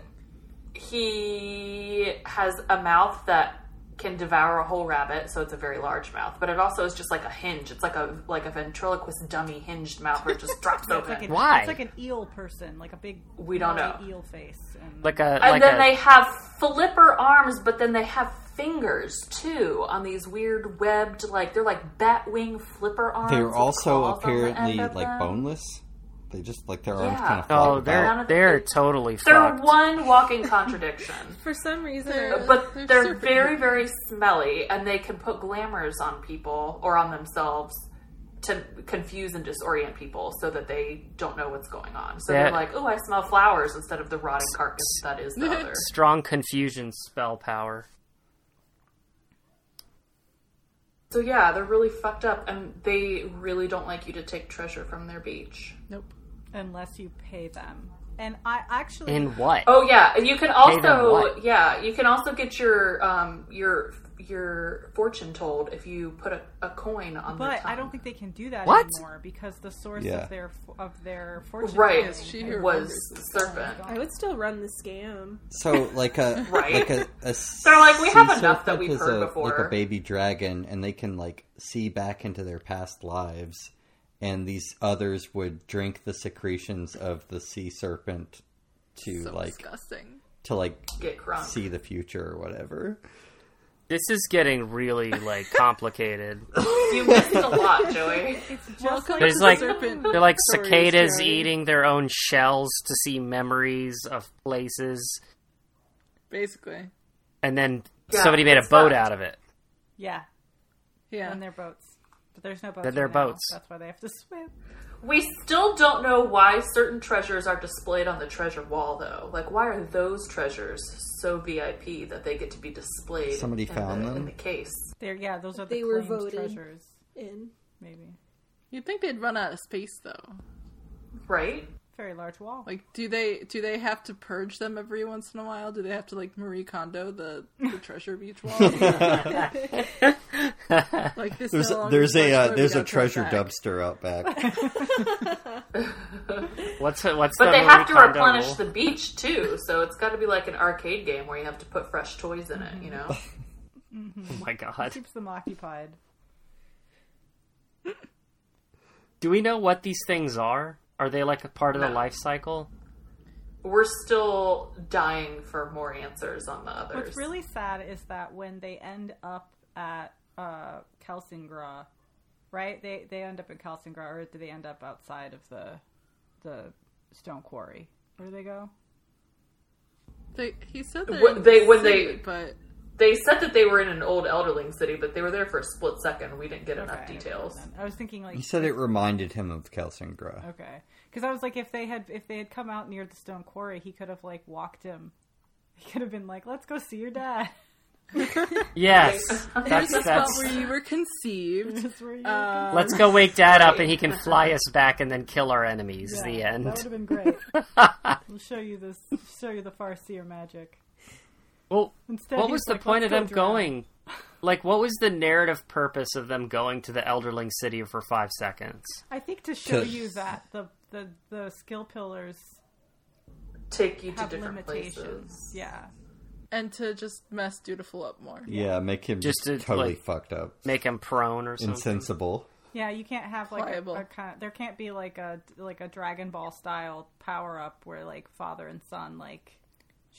he has a mouth that can devour a whole rabbit, so it's a very large mouth. But it also is just like a hinge. It's like a like a ventriloquist dummy hinged mouth where it just drops It's open. like an, Why? It's like an eel person, like a big. We don't know. Eel face. And, Like a and like then a they have flipper arms, but then they have fingers too on these weird webbed, like they're like bat wing flipper arms. They're also claws the apparently end like them. boneless. They just like their arms Yeah. kind of flop oh, None they're they're totally They're fucked. one walking contradiction. For some reason, They're- but They're they're very, people. very smelly, and they can put glamours on people or on themselves to confuse and disorient people, so that they don't know what's going on. So Yeah. they're like, "Oh, I smell flowers," instead of the rotting carcass that is the other. Strong confusion spell power. So yeah, they're really fucked up, and they really don't like you to take treasure from their beach. Nope. Unless you pay them. And I actually. In what? Oh yeah, you can also yeah you can also get your um your your fortune told if you put a, a coin on their But tongue. I don't think they can do that What? anymore because the source Yeah. of their of their fortune right Yes, she was remembers the serpent. I would still run the scam. So like a Right. like a, a They're like, we have enough that we've heard a, before. Like a baby dragon, and they can like see back into their past lives, and these others would drink the secretions of the sea serpent to So like disgusting. to like Get crunk. see the future or whatever. This is getting really like complicated. You missed a lot, Joey. It's just Welcome like the like serpent they're like stories, cicadas Joey. eating their own shells to see memories of places, Basically. and then Yeah, somebody made a boat fucked. out of it. yeah, Yeah. and their boats. But there's no boats. But they're right now. boats. That's why they have to swim. We still don't know why certain treasures are displayed on the treasure wall, though. Like, why are those treasures so VIP that they get to be displayed? Somebody in found the, them? in the case, They're yeah, those are the They were claimed voted. treasures. In Maybe You'd think they'd run out of space though. right? Very large wall. Like, do they do they have to purge them every once in a while? Do they have to like Marie Kondo the, the treasure beach wall? like this. There's no there's a uh, there's a gotta throw it treasure back. dumpster out back. What's what's But the they have to Kondo replenish rule? the beach too, so it's got to be like an arcade game where you have to put fresh toys in it. You know, Oh my god. Keeps them occupied. Do we know what these things are? Are they like a part of the life cycle? We're still dying for more answers on the others. What's really sad is that when they end up at uh, Kelsingra, right? They they end up in Kelsingra, or do they end up outside of the the stone quarry? Where do they go? They, he said that When they- when they- but They said that they were in an old Elderling city, but they were there for a split second. We didn't get enough details. then. I was thinking like He said it reminded him of Kelsingra. Okay, because I was like, if they had if they had come out near the stone quarry, he could have like walked him. He could have been like, "Let's go see your dad." Yes. here's That's the spot that's where you were conceived. That's where you- Uh, Let's go wake dad up and he can fly us back and then kill our enemies. Yeah, the That end. would have been great. we'll show you this. Show you the Farseer magic. Well, Instead, what was the like, point of them drown." going? Like, what was the narrative purpose of them going to the Elderling City for five seconds? I think to show To- you that the the the skill pillars Take you to different limitations. places. Yeah. and to just mess Dutiful up more. Yeah, make him Just just to, totally like, fucked up, Make him prone or something? insensible. Yeah, you can't have like a, a kind there can't be like a like a Dragon Ball style power up where like father and son like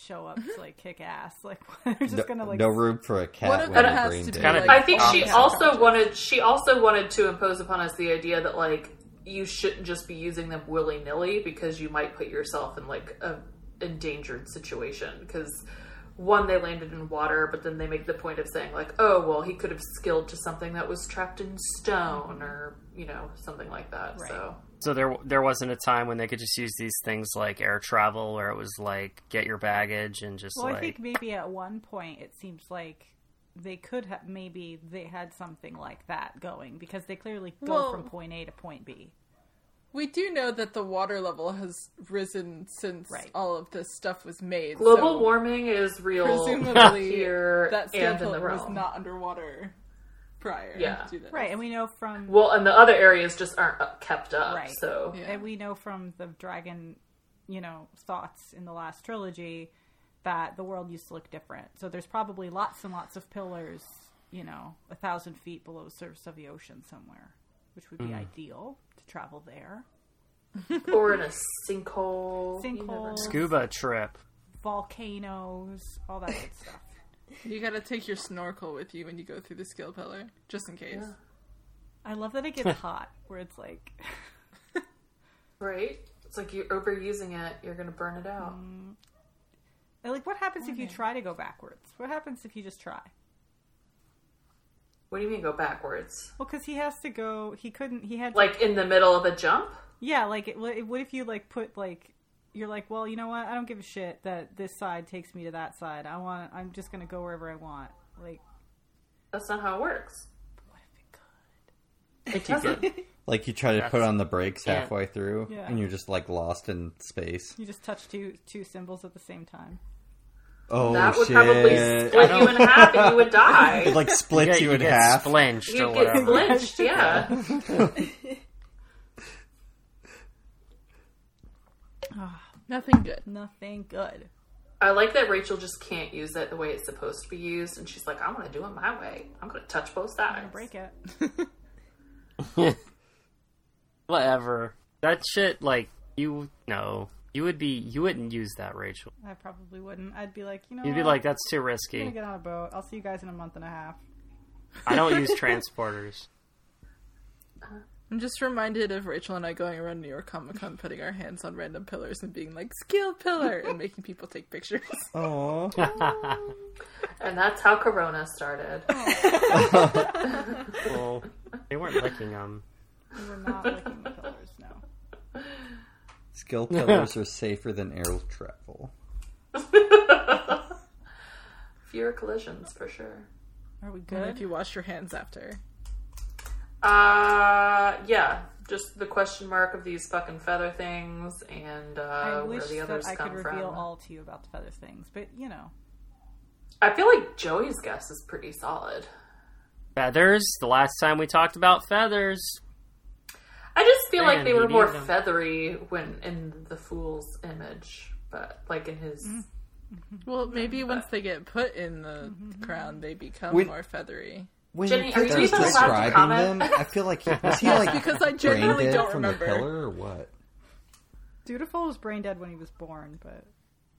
show up to like kick ass. Like they're just No, gonna like no room for a cat One of with them a has brain to be dead. Kinda- I think she Yeah. also wanted she also wanted to impose upon us the idea that like you shouldn't just be using them willy nilly because you might put yourself in like a endangered situation because one they landed in water but then they make the point of saying like oh well he could have skilled to something that was trapped in stone or you know something like that Right. so So there, there wasn't a time when they could just use these things like air travel, where it was like get your baggage and just Well, like I think maybe at one point it seems like they could have maybe they had something like that going because they clearly go Well- from point A to point B. We do know that the water level has risen since Right. all of this stuff was made. global so warming is real presumably here that skill and in the pillar was not underwater prior Yeah. to this. Right, and we know from well and the other areas just aren't up- kept up Right. so Yeah. and we know from the dragon, you know, thoughts in the last trilogy that the world used to look different. So there's probably lots and lots of pillars, you know, a thousand feet below the surface of the ocean somewhere, which would be mm. ideal to travel there. or in a sinkhole Sinkhole. scuba trip. Volcanoes, all that good stuff. You gotta take your snorkel with you when you go through the skill pillar, just in case. I love that it gets hot, where it's like, Right? It's like you're overusing it, you're gonna burn it out. Mm. like what happens if you try to go backwards? What happens if you just try? What do you mean go backwards? Well, because he has to go. He couldn't. He had to, Like in the middle of a jump? Yeah, like it, what what if you like put like you're like, well, you know what? I don't give a shit that this side takes me to that side. I want. I'm just gonna go wherever I want. Like, That's not how it works. what if it could? It doesn't. Like you try to put on the brakes yeah. halfway through, Yeah. and you're just like lost in space. You just touch two two symbols at the same time. Oh that would shit! probably split you in half and you would die. It like splits get- you, in get half. splinched You'd get whatever. flinched, yeah. Ah. Nothing good. Nothing good. I like that Rachel just can't use it the way it's supposed to be used, and she's like, I'm gonna do it my way. I'm gonna touch both I'm sides. gonna break it. Whatever. That shit, like you know, you would be, you wouldn't use that, Rachel. I probably wouldn't. I'd be like, you know, You'd be what? like, that's too risky." I'm gonna risky. get on a boat. I'll see you guys in a month and a half. I don't use transporters. Uh, I'm just reminded of Rachel and I going around New York Comic Con, putting our hands on random pillars and being like, skill pillar, and making people take pictures. Aww. And that's how Corona started. well, they weren't licking them. We were not licking the pillars. No. Skill pillars are safer than air travel. Fewer collisions for sure. Are we And good? if you wash your hands after. Uh, yeah. Just the question mark of these fucking feather things and uh, I where wish the that others I come could reveal from. all to you about the feather things, but you know, I feel like Joey's guess is pretty solid. Feathers. The last time we talked about feathers. I just feel like they were more needed 'em. feathery when in the fool's image, but like in his Well, maybe once they get put in the crown, they become When- more feathery. When Jenny, are you Peter's even allowed to describing them, I feel like he, was he like because I brain genuinely dead don't from remember. the pillar or what? Dutiful was brain dead when he was born, but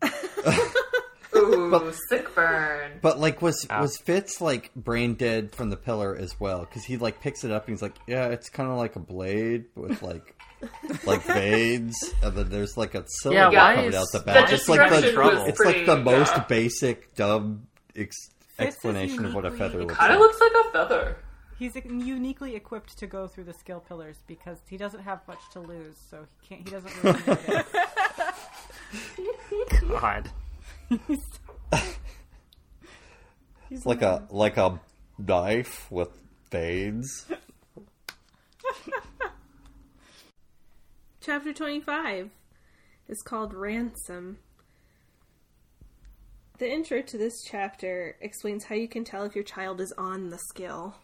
Ooh, sick burn. But like, was Ah. was Fitz like brain dead from the pillar as well? Because he like picks it up and he's like, yeah, it's kind of like a blade with like like veins, and then there's like a cylinder why coming out the The back. It's like the description was it's like the most yeah. basic dumb ex- is explanation of what a feather looks like. Kind of looks like a feather. he's uniquely equipped to go through the skill pillars because he doesn't have much to lose, so he can't. He doesn't really notice. God. It's like a like a knife with veins. Chapter 25 is called Ransom. The intro to this chapter explains how you can tell if your child is on the skill.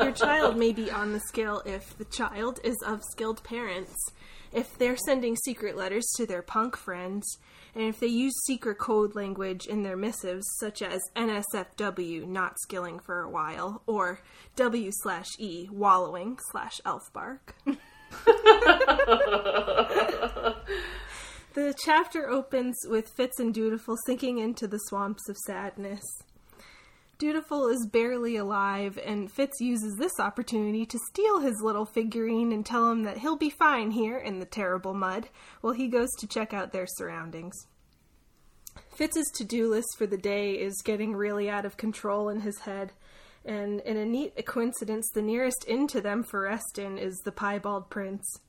your child may be on the skill if the child is of skilled parents, if they're sending secret letters to their punk friends, and if they use secret code language in their missives, such as NSFW, not skilling for a while, or W slash E, wallowing slash elf bark. The chapter opens with Fitz and Dutiful sinking into the swamps of sadness. Dutiful is barely alive, and Fitz uses this opportunity to steal his little figurine and tell him that he'll be fine here in the terrible mud while he goes to check out their surroundings. Fitz's to do list for the day is getting really out of control in his head, and in a neat coincidence, the nearest inn to them for Reston is the Piebald Prince.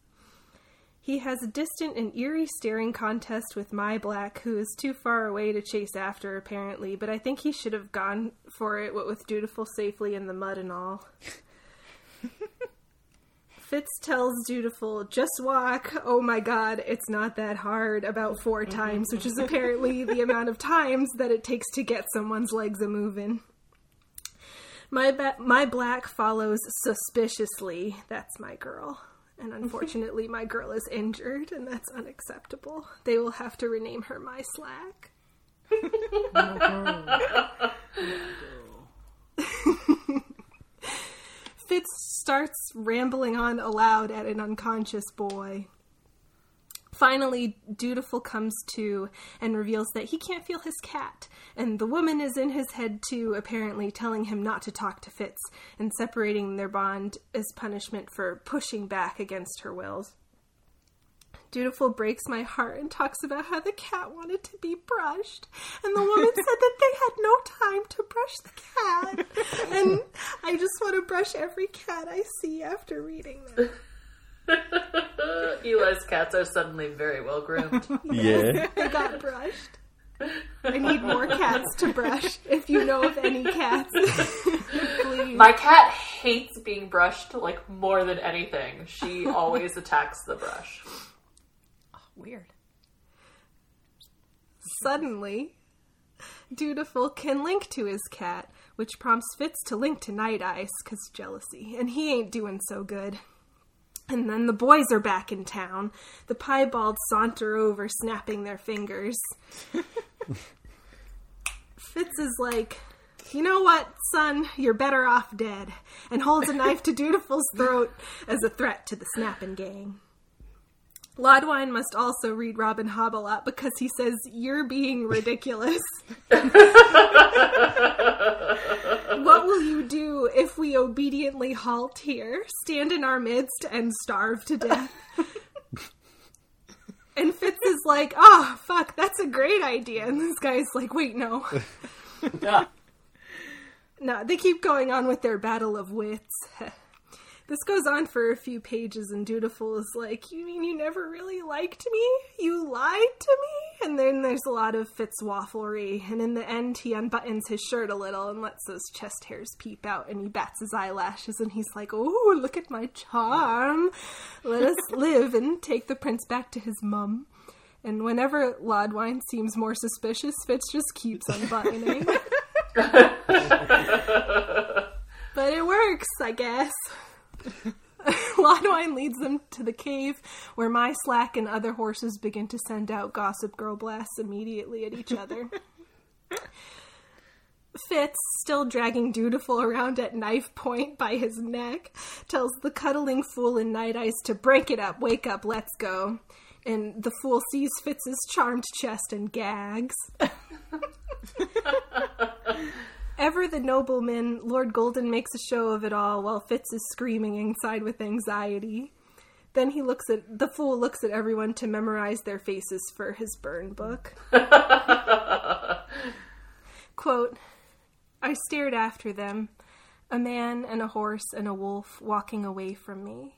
He has a distant and eerie staring contest with Myblack, who is too far away to chase after, apparently, but I think he should have gone for it, what with Dutiful safely in the mud and all. Fitz tells Dutiful, just walk, oh my god, it's not that hard, about four mm-hmm. times, which is apparently the amount of times that it takes to get someone's legs a moving. My, ba- Myblack follows suspiciously. That's my girl. And unfortunately, my girl is injured, and that's unacceptable. They will have to rename her My Slack. Fitz starts rambling on aloud at an unconscious boy. Finally, Dutiful comes to and reveals that he can't feel his cat, and the woman is in his head too, apparently telling him not to talk to Fitz and separating their bond as punishment for pushing back against her wills. Dutiful breaks my heart and talks about how the cat wanted to be brushed, and the woman said that they had no time to brush the cat. And I just want to brush every cat I see after reading that. Eli's cats are suddenly very well groomed. Yeah. They got brushed. I need more cats to brush. If you know of any cats, please. My cat hates being brushed like more than anything. She always attacks the brush. Oh, weird. Suddenly, Dutiful can link to his cat, which prompts Fitz to link to Night Eyes because jealousy, and he ain't doing so good. And then the boys are back in town. The piebalds saunter over, snapping their fingers. Fitz is like, You know what, son? You're better off dead. And holds a knife to Dutiful's throat as a threat to the snapping gang. Laudwine must also read Robin Hobb a lot because he says, You're being ridiculous. what will you do if we obediently halt here, stand in our midst, and starve to death? and Fitz is like, Oh, fuck, that's a great idea. And this guy's like, Wait, no. no, they keep going on with their battle of wits. This goes on for a few pages, and Dutiful is like, You mean you never really liked me? You lied to me? And then there's a lot of Fitz Fitzwafflery, and in the end, he unbuttons his shirt a little and lets those chest hairs peep out, and he bats his eyelashes, and he's like, Oh, look at my charm. Let us live and take the prince back to his mum. And whenever Laudwine seems more suspicious, Fitz just keeps unbuttoning. but it works, I guess. Laudwine leads them to the cave where My Slack and other horses begin to send out Gossip Girl blasts immediately at each other. Fitz, still dragging Dutiful around at knife point by his neck, tells the cuddling fool in Night Eyes to break it up, wake up, let's go. And the fool sees Fitz's charmed chest and gags. Ever the nobleman, Lord Golden makes a show of it all while Fitz is screaming inside with anxiety. Then he looks at the fool looks at everyone to memorize their faces for his burn book. Quote, I stared after them, a man and a horse and a wolf walking away from me.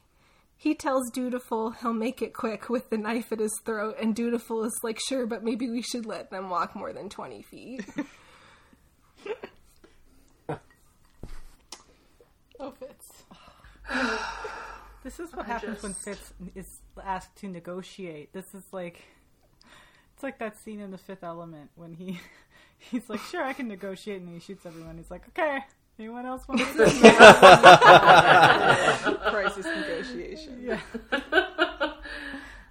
He tells Dutiful he'll make it quick with the knife at his throat, and Dutiful is like, sure, but maybe we should let them walk more than 20 feet. This is what I happens when Fitz is asked to negotiate. This is like it's like that scene in The Fifth Element when he he's like, "Sure, I can negotiate," and he shoots everyone. He's like, "Okay, anyone else want to?" Crisis negotiation. yeah.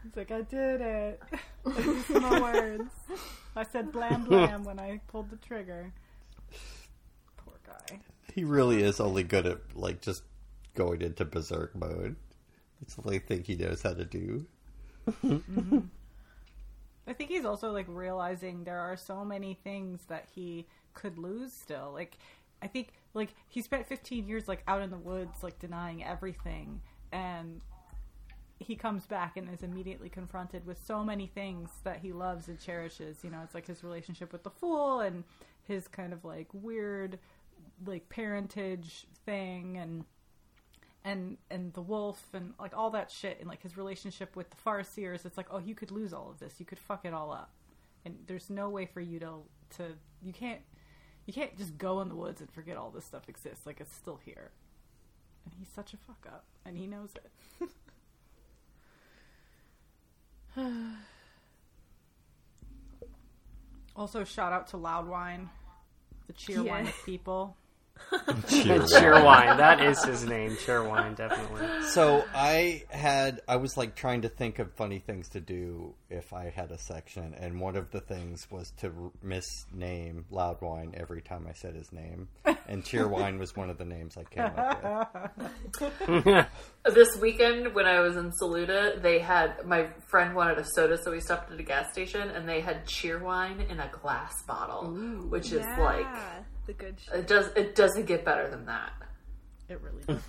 He's like, "I did it. These are my words. I said blam blam when I pulled the trigger." Poor guy. He really is only good at like just going into berserk mode. It's the only thing he knows how to do. I think he's also like realizing there are so many things that he could lose still. Like I think like he spent 15 years like out in the woods like denying everything and he comes back and is immediately confronted with so many things that he loves and cherishes. You know, it's like his relationship with the fool and his kind of like weird like parentage thing and and and the wolf and like all that shit and like his relationship with the farseers it's like oh you could lose all of this. You could fuck it all up. And there's no way for you to to you can't you can't just go in the woods and forget all this stuff exists. Like it's still here. And he's such a fuck up and he knows it. Also shout out to loudwine the cheer Yeah. wine of people Cheerwine. That is his name. Cheerwine, definitely. So I had I was like trying to think of funny things to do if I had a section, and one of the things was to misname Loudwine every time I said his name, and Cheerwine was one of the names I came up with. This weekend when I was in Saluda, they had my friend wanted a soda, so we stopped at a gas station and they had cheerwine in a glass bottle, which is like the good shit. it does it doesn't get better than that. it really does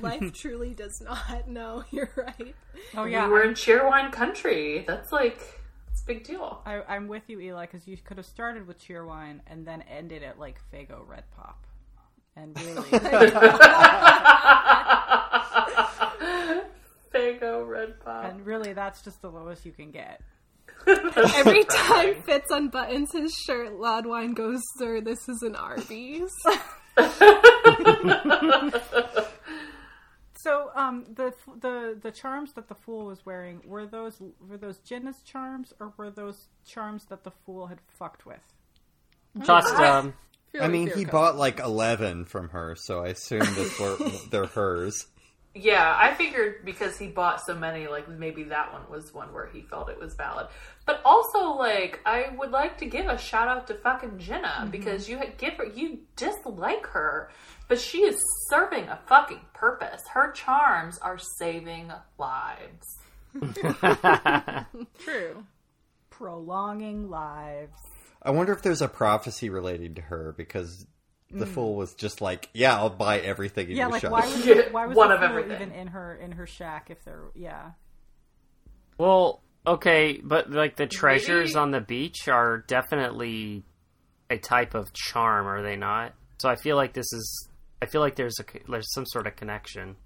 Life truly does not. No, you're right. oh yeah we were I'm- in cheerwine country. That's like it's a big deal. I, I'm with you, Eli, because you could have started with Cheerwine and then ended at like Faygo Red Pop, and really, Faygo red pop. and really, that's just the lowest you can get. Every time Fitz unbuttons his shirt, Loudwine goes, Sir, this is an Arby's. So, um, the the the charms that the fool was wearing were those were those Jinna's charms, or were those charms that the fool had fucked with? Just um, I mean, he bought like eleven from her, so I assume that were, they're hers. Yeah, I figured because he bought so many, like maybe that one was one where he felt it was valid. But also, like, I would like to give a shout out to fucking Jinna mm-hmm. because you give her, you dislike her, but she is serving a fucking purpose. Her charms are saving lives. True. Prolonging lives. I wonder if there's a prophecy related to her because the mm. fool was just like, "Yeah, I'll buy everything in Yeah, your like shop." why was Yeah, why was one the of fool everything. even in her in her shack if there? Yeah, well, okay, but like the treasures Maybe- on the beach are definitely a type of charm, are they not? So I feel like this is. I feel like there's a there's some sort of connection.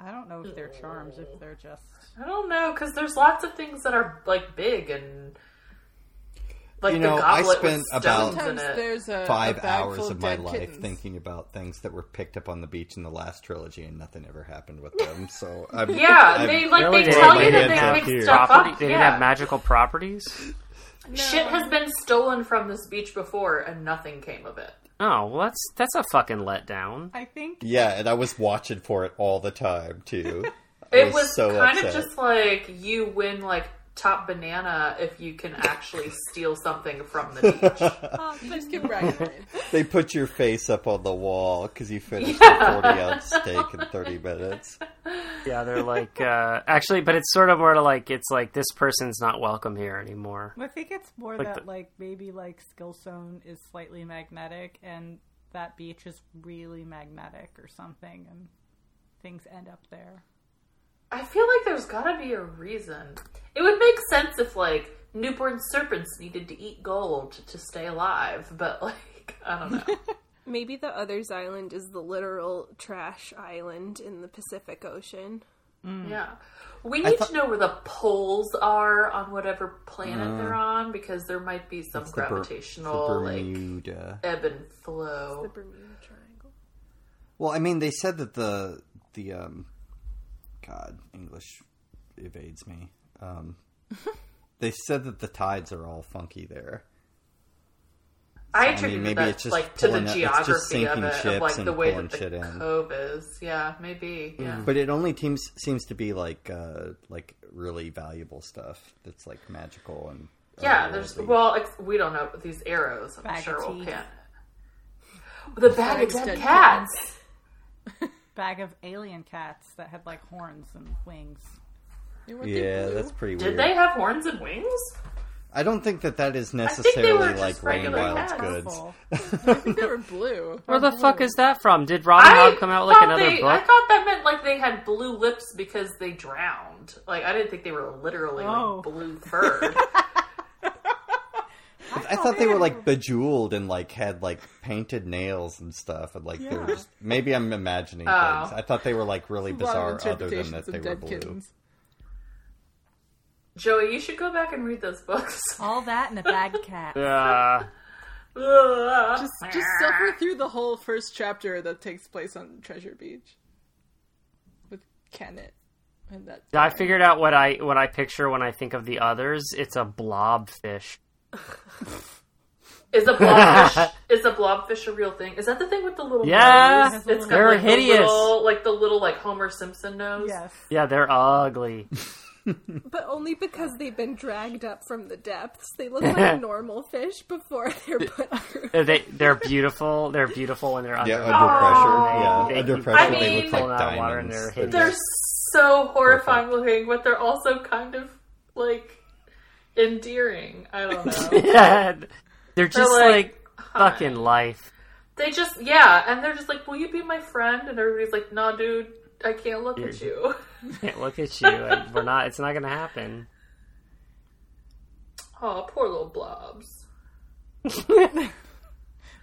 I don't know if they're charms if they're just. I don't know because there's lots of things that are like big and like You know, the I spent with about- stones in Sometimes it. there's a Five a hours full of my dead life kittens. thinking about things that were picked up on the beach in the last trilogy, and nothing ever happened with them. So I'm, Yeah, I'm- they like they They tell you that they have stuff Property? up. They didn't yeah. have magical properties. Shit has been stolen from this beach before, and nothing came of it. Oh, well, that's that's a fucking letdown. I think Yeah, and I was watching for it all the time too. I It was so kind upset. of just like you win like top banana if you can actually steal something from the beach. You just get bragging. They put your face up on the wall because you finished Yeah. a 40 ounce steak in 30 minutes. Yeah, they're like uh actually, but it's sort of more to like it's like this person's not welcome here anymore. I think it's more Like that the- like maybe like skillstone is slightly magnetic and that beach is really magnetic or something and things end up there. I feel like there's gotta be a reason. It would make sense if like newborn serpents needed to eat gold to stay alive, but like I don't know. Maybe the Others Island is the literal trash island in the Pacific Ocean. Yeah. We need to know where the poles are on whatever planet Uh, they're on because there might be some It's the Ber- gravitational the like ebb and flow. The Bermuda Triangle. Well, I mean, they said that the the um, God English evades me. Um, they said that the tides are all funky there. I mean, attribute maybe that it's just like to the pulling it- it's just geography of sinking it, of like and the way pulling that the shit in. cove is. Yeah, maybe. Yeah. But it only teams, seems to be like uh, like really valuable stuff that's like magical and Yeah, there's well, ex- we don't know these arrows. I'm Bag sure we'll teeth. can. The bag of Bags dead dead cats. Bag of alien cats that had like horns and wings. Yeah, that's pretty Did weird. they have horns and wings? I don't think that that is necessarily like just Rain regular Wild's cats. goods. I think they were blue. Where the fuck is that from? Did Robin I Hood come out with like thought another they, book? I thought that meant like they had blue lips because they drowned. Like I didn't think they were literally Oh. like blue furred. I thought they were like bejeweled and like had like painted nails and stuff, and like they were Yeah. just maybe I'm imagining Oh. things. I thought they were like really A lot of bizarre, other than that they of were dead blue. kittens. Joey, you should go back and read those books. All that in a bag of cats. Uh, Just, just suffer through the whole first chapter that takes place on Treasure Beach with Kennit and that. I figured out what I what I picture when I think of the others. It's a blobfish. Is a blobfish is a blobfish a real thing? Is that the thing with the little Yeah, nose? It's got they're like hideous. The little, like the little like Homer Simpson nose. Yes. Yeah, they're ugly. But only because they've been dragged up from the depths. They look like normal fish before they're put through. They're- They they're beautiful. They're beautiful when they're under. Yeah, under pressure. They- Yeah, they under keep pressure I they mean- look like pulling out water and diamonds. they're hidden. They're so horrifying looking, but they're also kind of like endearing. I don't know. yeah, they're just like, like, fucking life. they just yeah, and they're just like, "Will you be my friend?" And everybody's like, "Nah, dude, I can't look at you." Can't look at you. and We're not. It's not gonna happen. Oh, poor little blobs.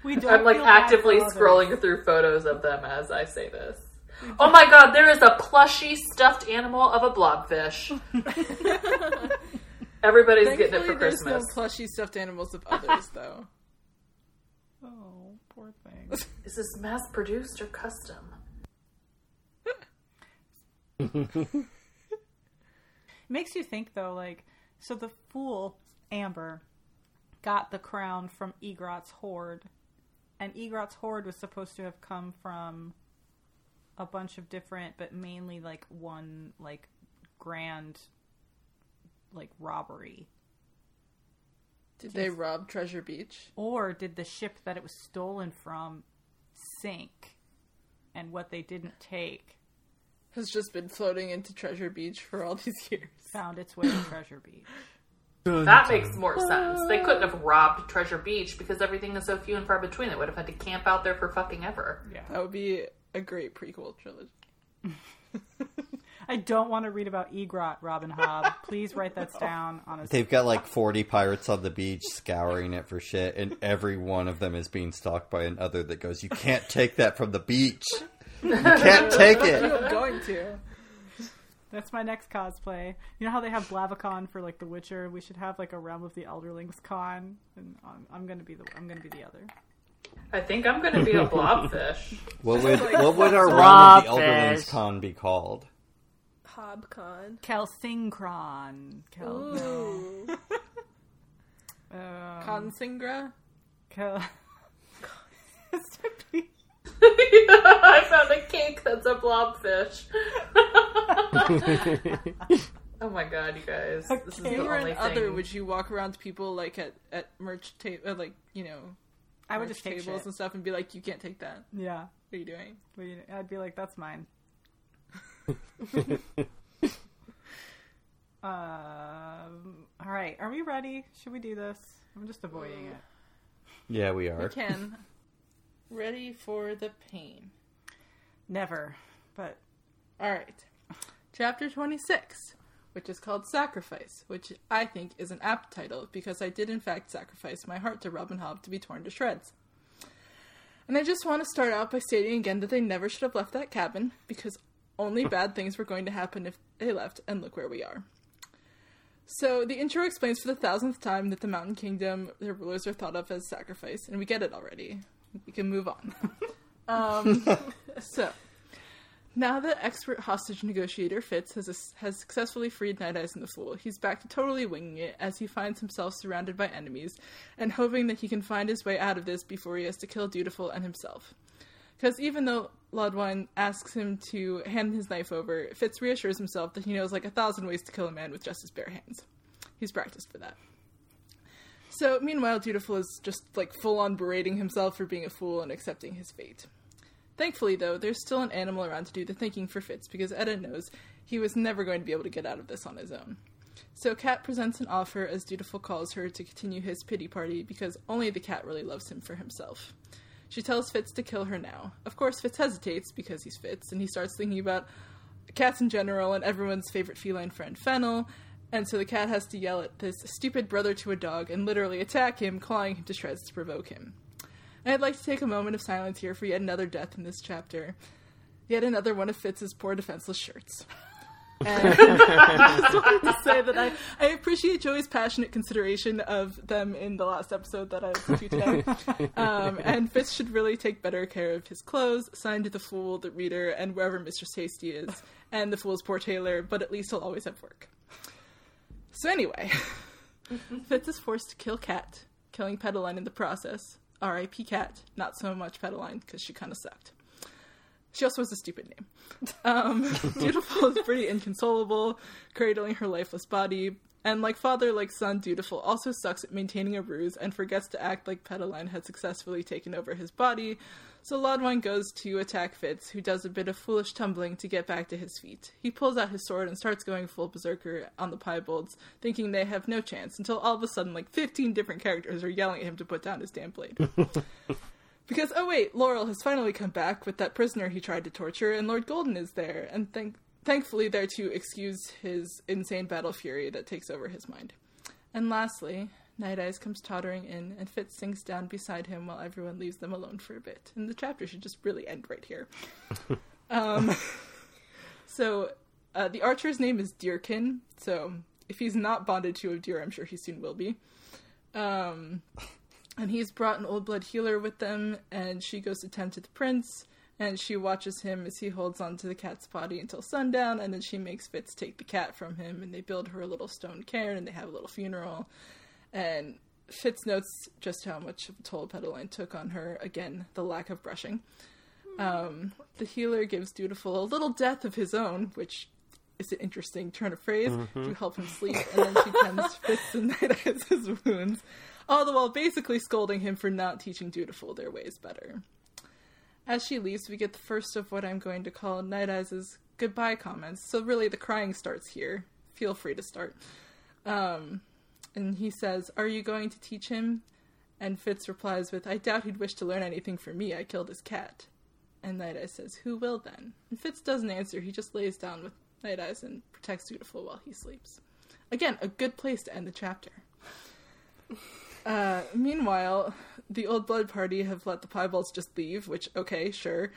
We don't I'm like actively scrolling through photos of them as I say this. Oh my god, there is a plushy stuffed animal of a blobfish. Everybody's getting it Thankfully, for there's Christmas. no plushy stuffed animals of others, though. Oh, poor thing. Is this mass produced or custom? Makes you think though, like, so the fool Amber got the crown from Igrot's hoard, and Igrot's hoard was supposed to have come from a bunch of different, but mainly like one like grand like robbery. Did they rob Treasure Beach? Or did the ship that it was stolen from sink? And what they didn't take Has just been floating into Treasure Beach for all these years. found its way to Treasure Beach. That makes more sense. They couldn't have robbed Treasure Beach because everything is so few and far between. They would have had to camp out there for fucking ever. Yeah. That would be a great prequel trilogy. I don't want to read about Igrot, Robin Hobb. Please write that down on a They've got like 40 pirates on the beach scouring it for shit, and every one of them is being stalked by another that goes, You can't take that from the beach. You can't take it. I'm going to. That's my next cosplay. You know how they have Blavicon for like The Witcher? We should have like a Realm of the Elderlings con, and I'm, I'm gonna be the I'm gonna be the other. I think I'm going to be a blobfish. What would, what would our Realm of the Elderlings con be called? Hobcon. Kelsingkron. Kel, no. Ooh. Um, Consingra? Kel- I found a cake that's a blobfish. oh my god, you guys. This is If you the were only an thing. other, would you walk around to people like at at merch table, uh, like you know, I would just tables shit. and stuff, and be like, "You can't take that. Yeah. What are you doing?" Well, you- I'd be like, that's mine. um, all right. Are we ready? Should we do this? I'm just avoiding it. Yeah, we are. We are. can. Ready for the pain. Never. But All right. Chapter 26, which is called Sacrifice, which I think is an apt title because I did in fact sacrifice my heart to Robin Hobb to be torn to shreds. And I just want to start out by stating again that they never should have left that cabin because only bad things were going to happen if they left, and look where we are. So the intro explains for the thousandth time that the Mountain Kingdom, their rulers are thought of as sacrifice, and we get it already. We can move on. um, so, now that expert hostage negotiator Fitz has, has successfully freed Night Eyes and the Fool, he's back to totally winging it as he finds himself surrounded by enemies and hoping that he can find his way out of this before he has to kill Dutiful and himself. Because even though Laudwine asks him to hand his knife over, Fitz reassures himself that he knows like a thousand ways to kill a man with just his bare hands. He's practiced for that. So, meanwhile, Dutiful is just like full on berating himself for being a fool and accepting his fate. Thankfully, though, there's still an animal around to do the thinking for Fitz because Eda knows he was never going to be able to get out of this on his own. So Cat presents an offer as Dutiful calls her to continue his pity party because only the cat really loves him for himself. She tells Fitz to kill her now. Of course, Fitz hesitates because he's Fitz and he starts thinking about cats in general and everyone's favorite feline friend Fennel. And so the cat has to yell at this stupid brother to a dog and literally attack him, clawing him to shreds to provoke him. And I'd like to take a moment of silence here for yet another death in this chapter. Yet another one of Fitz's poor defenseless shirts. And I just wanted to say that I, I appreciate Joey's passionate consideration of them in the last episode that I listened to today. Um, and Fitz should really take better care of his clothes, signed to the Fool, the Reader, and wherever Mistress Hasty is, and the Fool's poor tailor, but at least he'll always have work. So anyway, Fitz is forced to kill Cat, killing Pedaline in the process. R.I.P. Cat. Not so much Pedaline because she kind of sucked. She also has a stupid name. Um, Dutiful is pretty inconsolable, cradling her lifeless body, and like father, like son, Dutiful also sucks at maintaining a ruse and forgets to act like Pedaline had successfully taken over his body. So Laudwine goes to attack Fitz, who does a bit of foolish tumbling to get back to his feet. He pulls out his sword and starts going full berserker on the Piebalds, thinking they have no chance, until all of a sudden, like 15 different characters are yelling at him to put down his damn blade. Because oh wait, Laurel has finally come back with that prisoner he tried to torture, and Lord Golden is there, and thank thankfully there to excuse his insane battle fury that takes over his mind. And lastly, Night Eyes comes tottering in, and Fitz sinks down beside him while everyone leaves them alone for a bit. And the chapter should just really end right here. um, so uh, the archer's name is Deerkin. So if he's not bonded to a deer, I'm sure he soon will be. Um, and he's brought an old blood healer with them, and she goes to tend to the prince, and she watches him as he holds on to the cat's body until sundown, and then she makes Fitz take the cat from him, and they build her a little stone cairn, and they have a little funeral, and Fitz notes just how much of a toll Pedaline took on her. Again, the lack of brushing. Um, the healer gives Dutiful a little death of his own, which is an interesting turn of phrase to help him sleep, and then she tends Fitz and Night his wounds, all the while basically scolding him for not teaching Dutiful their ways better. As she leaves, we get the first of what I'm going to call Night Eyes' goodbye comments. So really, the crying starts here. Feel free to start. Um, and he says, "Are you going to teach him?" And Fitz replies with, "I doubt he'd wish to learn anything from me. I killed his cat." And Night Eyes says, "Who will then?" And Fitz doesn't answer. He just lays down with Night Eyes and protects Dutiful while he sleeps. Again, a good place to end the chapter. Uh, meanwhile, the Old Blood Party have let the Piebalds just leave, which, okay, sure.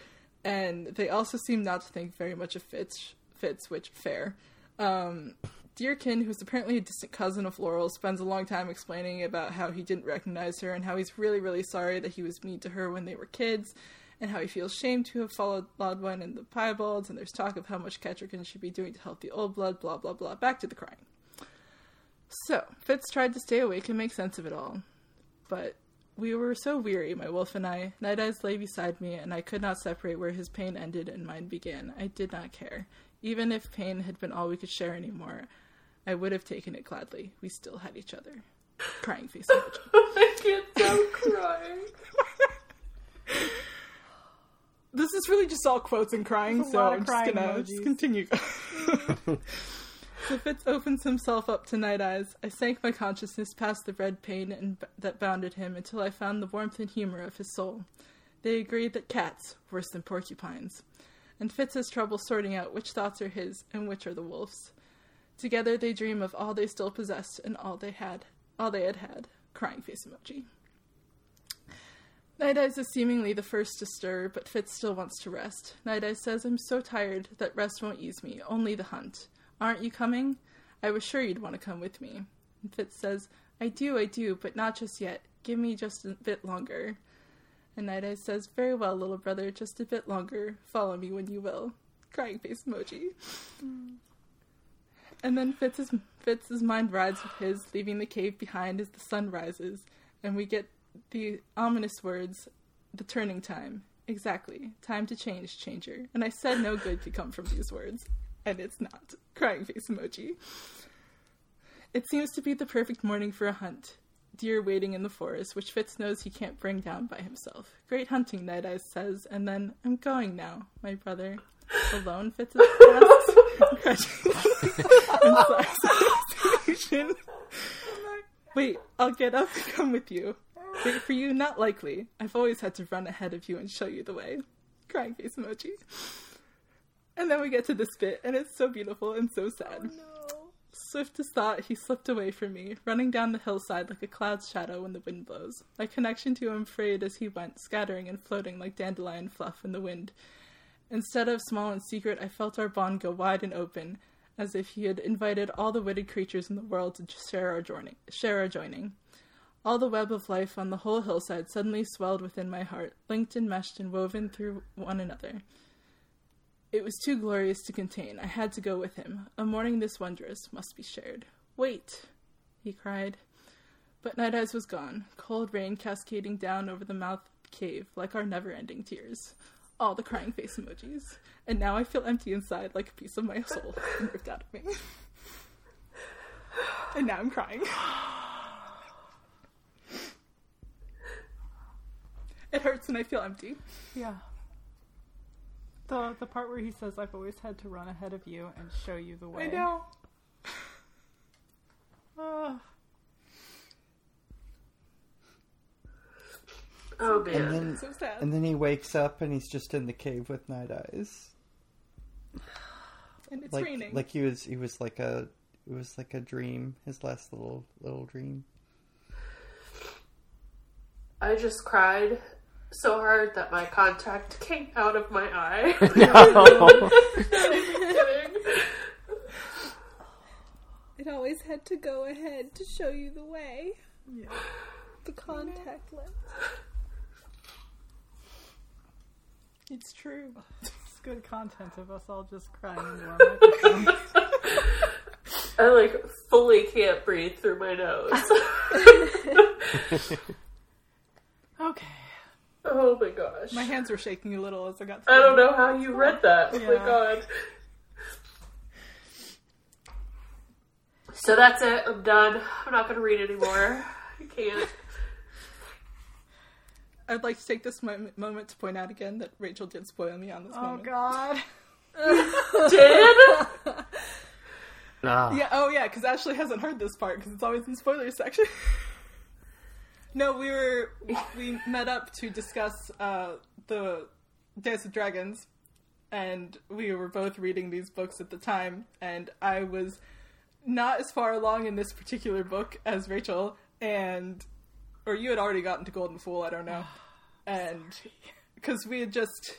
And they also seem not to think very much of Fitz, Fitz which, fair. Um, Deerkin, who's apparently a distant cousin of Laurel, spends a long time explaining about how he didn't recognize her and how he's really, really sorry that he was mean to her when they were kids, and how he feels shamed to have followed Laudwine and the Piebalds, and there's talk of how much Kettricken should be doing to help the Old Blood, blah, blah, blah. Back to the crying. So, Fitz tried to stay awake and make sense of it all. But We were so weary, my wolf and I. Night Eyes lay beside me, and I could not separate where his pain ended and mine began. I did not care. Even if pain had been all we could share anymore, I would have taken it gladly. We still had each other. Crying face emoji. I can't stop crying. This is really just all quotes and crying, so I'm just gonna emojis. just continue. so Fitz opens himself up to Night Eyes. I sank my consciousness past the red pain and that bounded him until I found the warmth and humor of his soul. They agreed that cats worse than porcupines, and Fitz has trouble sorting out which thoughts are his and which are the wolf's. Together they dream of all they still possessed and all they had, all they had had. Crying face emoji. Night Eyes is seemingly the first to stir, but Fitz still wants to rest. Night Eyes says, I'm so tired that rest won't ease me, only the hunt. Aren't you coming? I was sure you'd want to come with me. And Fitz says, I do, I do, but not just yet. Give me just a bit longer. And Night says, Very well, little brother, just a bit longer. Follow me when you will. Crying face emoji. Mm. And then Fitz's, Fitz's mind rides with his, leaving the cave behind as the sun rises, and we get the ominous words, the turning time. Exactly. Time to change, changer. And I said no good could come from these words. And it's not. Crying face emoji. It seems to be the perfect morning for a hunt. Deer waiting in the forest, which Fitz knows he can't bring down by himself. Great hunting, Night Eyes says, and then, I'm going now, my brother. Alone, Fitz asks. Inclination. Wait, I'll get up and come with you. Wait for you, not likely. I've always had to run ahead of you and show you the way. Crying face emoji. And then we get to this bit, and it's so beautiful and so sad. Oh, Swift as thought, he slipped away from me, running down the hillside like a cloud's shadow when the wind blows. My connection to him frayed as he went, scattering and floating like dandelion fluff in the wind. Instead of small and secret, I felt our bond go wide and open, as if he had invited all the witted creatures in the world to share our joining. Share our joining. All the web of life on the whole hillside suddenly swelled within my heart, linked and meshed and woven through one another. It was too glorious to contain. I had to go with him. A morning this wondrous must be shared. Wait, he cried. But Night Eyes was gone, cold rain cascading down over the mouth of the cave like our never ending tears. All the crying face emojis. And now I feel empty inside like a piece of my soul ripped out of me. and now I'm crying. It hurts and I feel empty. Yeah. The the part where he says, "I've always had to run ahead of you and show you the way." I know. Oh And man. then, So sad. and then he wakes up and he's just in the cave with Night Eyes. And it's like, raining. like he was, he was like a, it was like a dream. His last little little dream. I just cried so hard that my contact came out of my eye. No. It always had to go ahead to show you the way. Yeah. The contact lens. it's true. It's good content of us all just crying into our microphones. I like fully can't breathe through my nose. okay. Oh my gosh. My hands were shaking a little as I got to I don't know how you read that. Oh my god. So that's it. I'm done. I'm not gonna read anymore. I can't. I'd like to take this mo- moment to point out again that Rachel did spoil me on this Oh moment. God. Did? Ah. Yeah, oh yeah, because Ashley hasn't heard this part because it's always in spoilers section. no, we were we met up to discuss uh, the Dance of Dragons, and we were both reading these books at the time, and I was not as far along in this particular book as Rachel, and or you had already gotten to Golden Fool, I don't know, and because we had just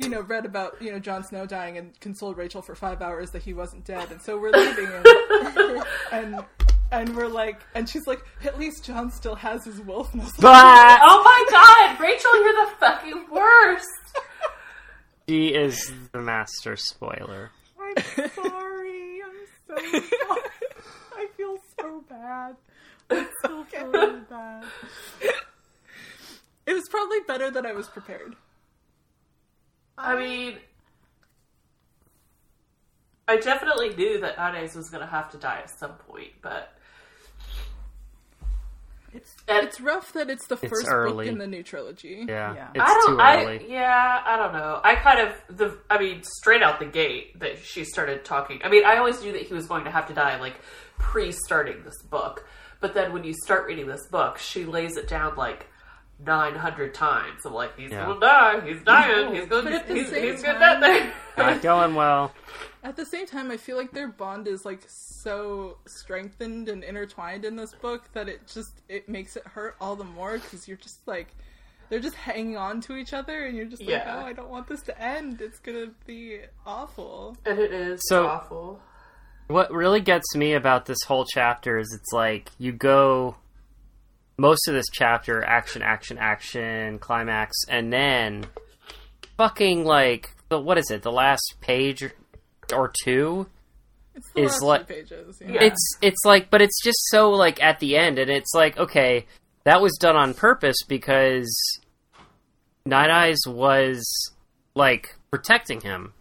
you know, read about, you know, Jon Snow dying and consoled Rachel for five hours that he wasn't dead. And so we're leaving and, and, and we're like, and she's like, at least Jon still has his wolf. And I was like, But Oh my god, Rachel, you're the fucking worst. she is the master spoiler. I'm sorry. I'm so sorry. I feel so bad. I still feel really bad. It was probably better than I was prepared. I mean, I definitely knew that Night Eyes was going to have to die at some point, but It's and It's rough that it's the It's first early. book in the new trilogy. Yeah, Yeah. it's I don't. too I early. yeah, I don't know. I kind of the. I mean, straight out the gate that she started talking. I mean, I always knew that he was going to have to die, like pre-starting this book. But then when you start reading this book, she lays it down like. 900 times. I'm like, he's Yeah. gonna die. He's dying. He's gonna. at the He's, same he's gonna time- get there. Not going well. At the same time, I feel like their bond is like so strengthened and intertwined in this book that it just it makes it hurt all the more because you're just like they're just hanging on to each other and you're just like, Yeah. oh, I don't want this to end. It's gonna be awful. and it is So- awful. What really gets me about this whole chapter is it's like you go most of this chapter action, action, action, climax, and then fucking like the what is it? The last page or two It's the Is last like- pages. Yeah. it's it's like but it's just so like at the end and it's like okay that was done on purpose because night eyes was like protecting him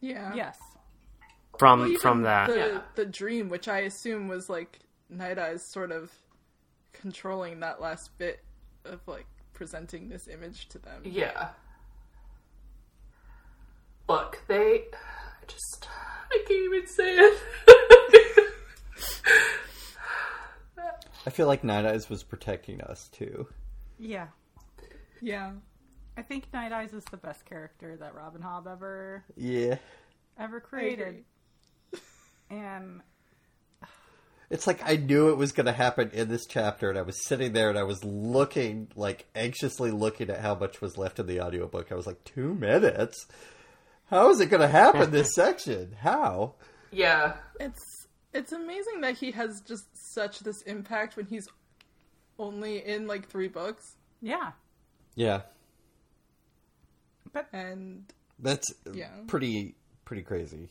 yeah. yes. from Well, from that The, Yeah. the dream, which I assume was like Night Eyes sort of controlling that last bit of like presenting this image to them. Yeah. Look, they. I just. I can't even say it. I feel like Night Eyes was protecting us too. Yeah. Yeah. I think Night Eyes is the best character that Robin Hobb ever Yeah. ever created. And It's like I knew it was going to happen in this chapter, and I was sitting there and I was looking, like, anxiously looking at how much was left in the audiobook. I was like, two minutes? How is it going to happen this section? How? yeah. It's it's amazing that he has just such this impact when he's only in like three books. yeah. Yeah. But And That's Yeah. pretty pretty crazy.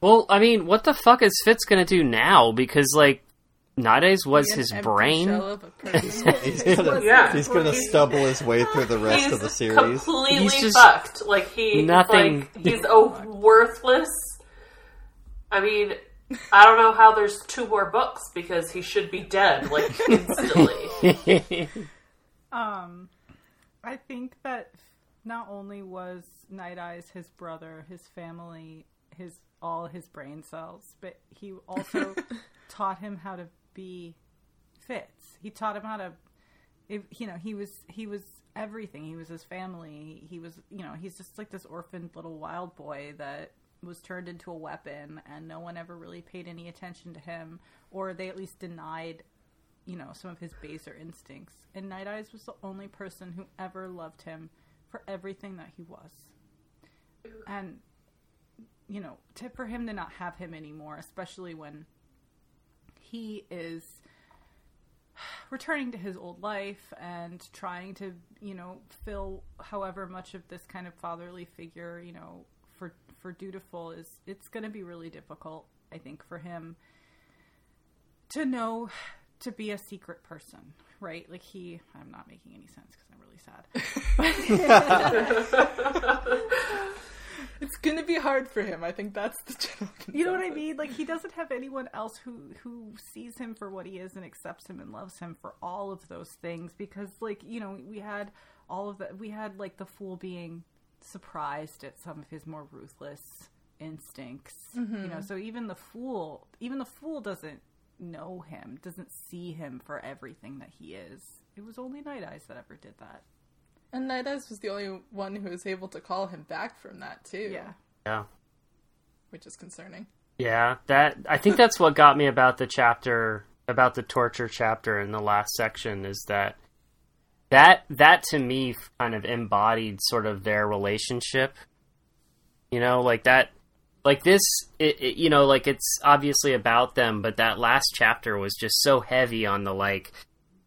Well i mean what the fuck is fitz gonna do now because like night eyes was his brain shell of a person. He's gonna, Yeah. he's gonna stumble his way through the rest He's of the series. completely He's just- fucked. Like he, Nothing- Like, he's a worthless. I mean, I don't know how there's two more books because he should be dead like instantly. Um, I think that not only was Night Eyes his brother, his family, his all his brain cells, but he also taught him how to be Fitz. He taught him how to, if, you know, he was he was everything. He was his family. He was, you know, he's just like this orphaned little wild boy that was turned into a weapon, and no one ever really paid any attention to him, or they at least denied you know, some of his baser instincts. And Night Eyes was the only person who ever loved him for everything that he was. And, you know, to, for him to not have him anymore, especially when he is returning to his old life and trying to, you know, fill however much of this kind of fatherly figure, you know, for for dutiful is it's going to be really difficult, I think, for him to know to be a secret person, right? Like he, I'm not making any sense because I'm really sad. be hard for him. I think that's the general. You know what I mean? Like he doesn't have anyone else who who sees him for what he is and accepts him and loves him for all of those things because like, you know, we had all of that we had like the fool being surprised at some of his more ruthless instincts. You know, mm-hmm. so even the fool even the fool doesn't know him, doesn't see him for everything that he is. It was only Night Eyes that ever did that. And Night Eyes was the only one who was able to call him back from that too. Yeah. Yeah which is concerning. Yeah, that I think that's what got me about the chapter about the torture chapter in the last section is that that that to me kind of embodied sort of their relationship. You know, like that like this it, it, you know, like it's obviously about them, but that last chapter was just so heavy on the like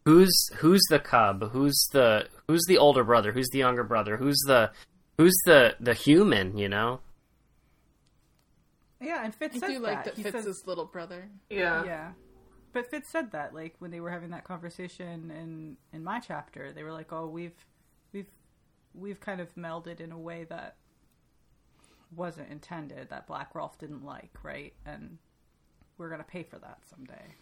who's who's the cub, who's the who's the older brother, who's the younger brother, who's the who's the the human, you know? Yeah, and Fitz I says do like that. that He says- his little brother. Yeah. Yeah. but Fitz said that like when they were having that conversation in in my chapter, they were like, "Oh, we've we've we've kind of melded in a way that wasn't intended that Black Rolf didn't like, right? And we're gonna pay for that someday,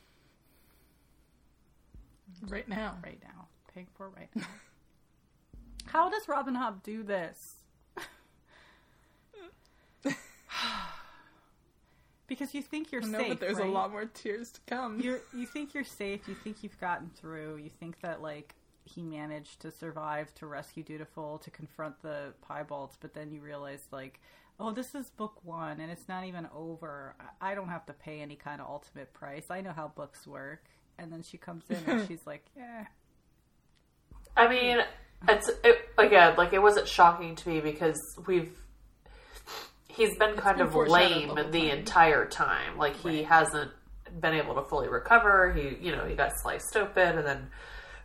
Right now. right now, paying for it right now." How does Robin Hobb do this? because you think you're I know, safe, but there's right? a lot more tears to come. you're you think you're safe you think you've gotten through you think that like he managed to survive to rescue dutiful to confront the piebalds but then you realize like oh this is book one and it's not even over i I don't have to pay any kind of ultimate price i know how books work and then she comes in and she's like yeah I mean, it's it, again like it wasn't shocking to me because we've he's been kind of lame the the entire time. Like he hasn't been able to fully recover. He you know he got sliced open, and then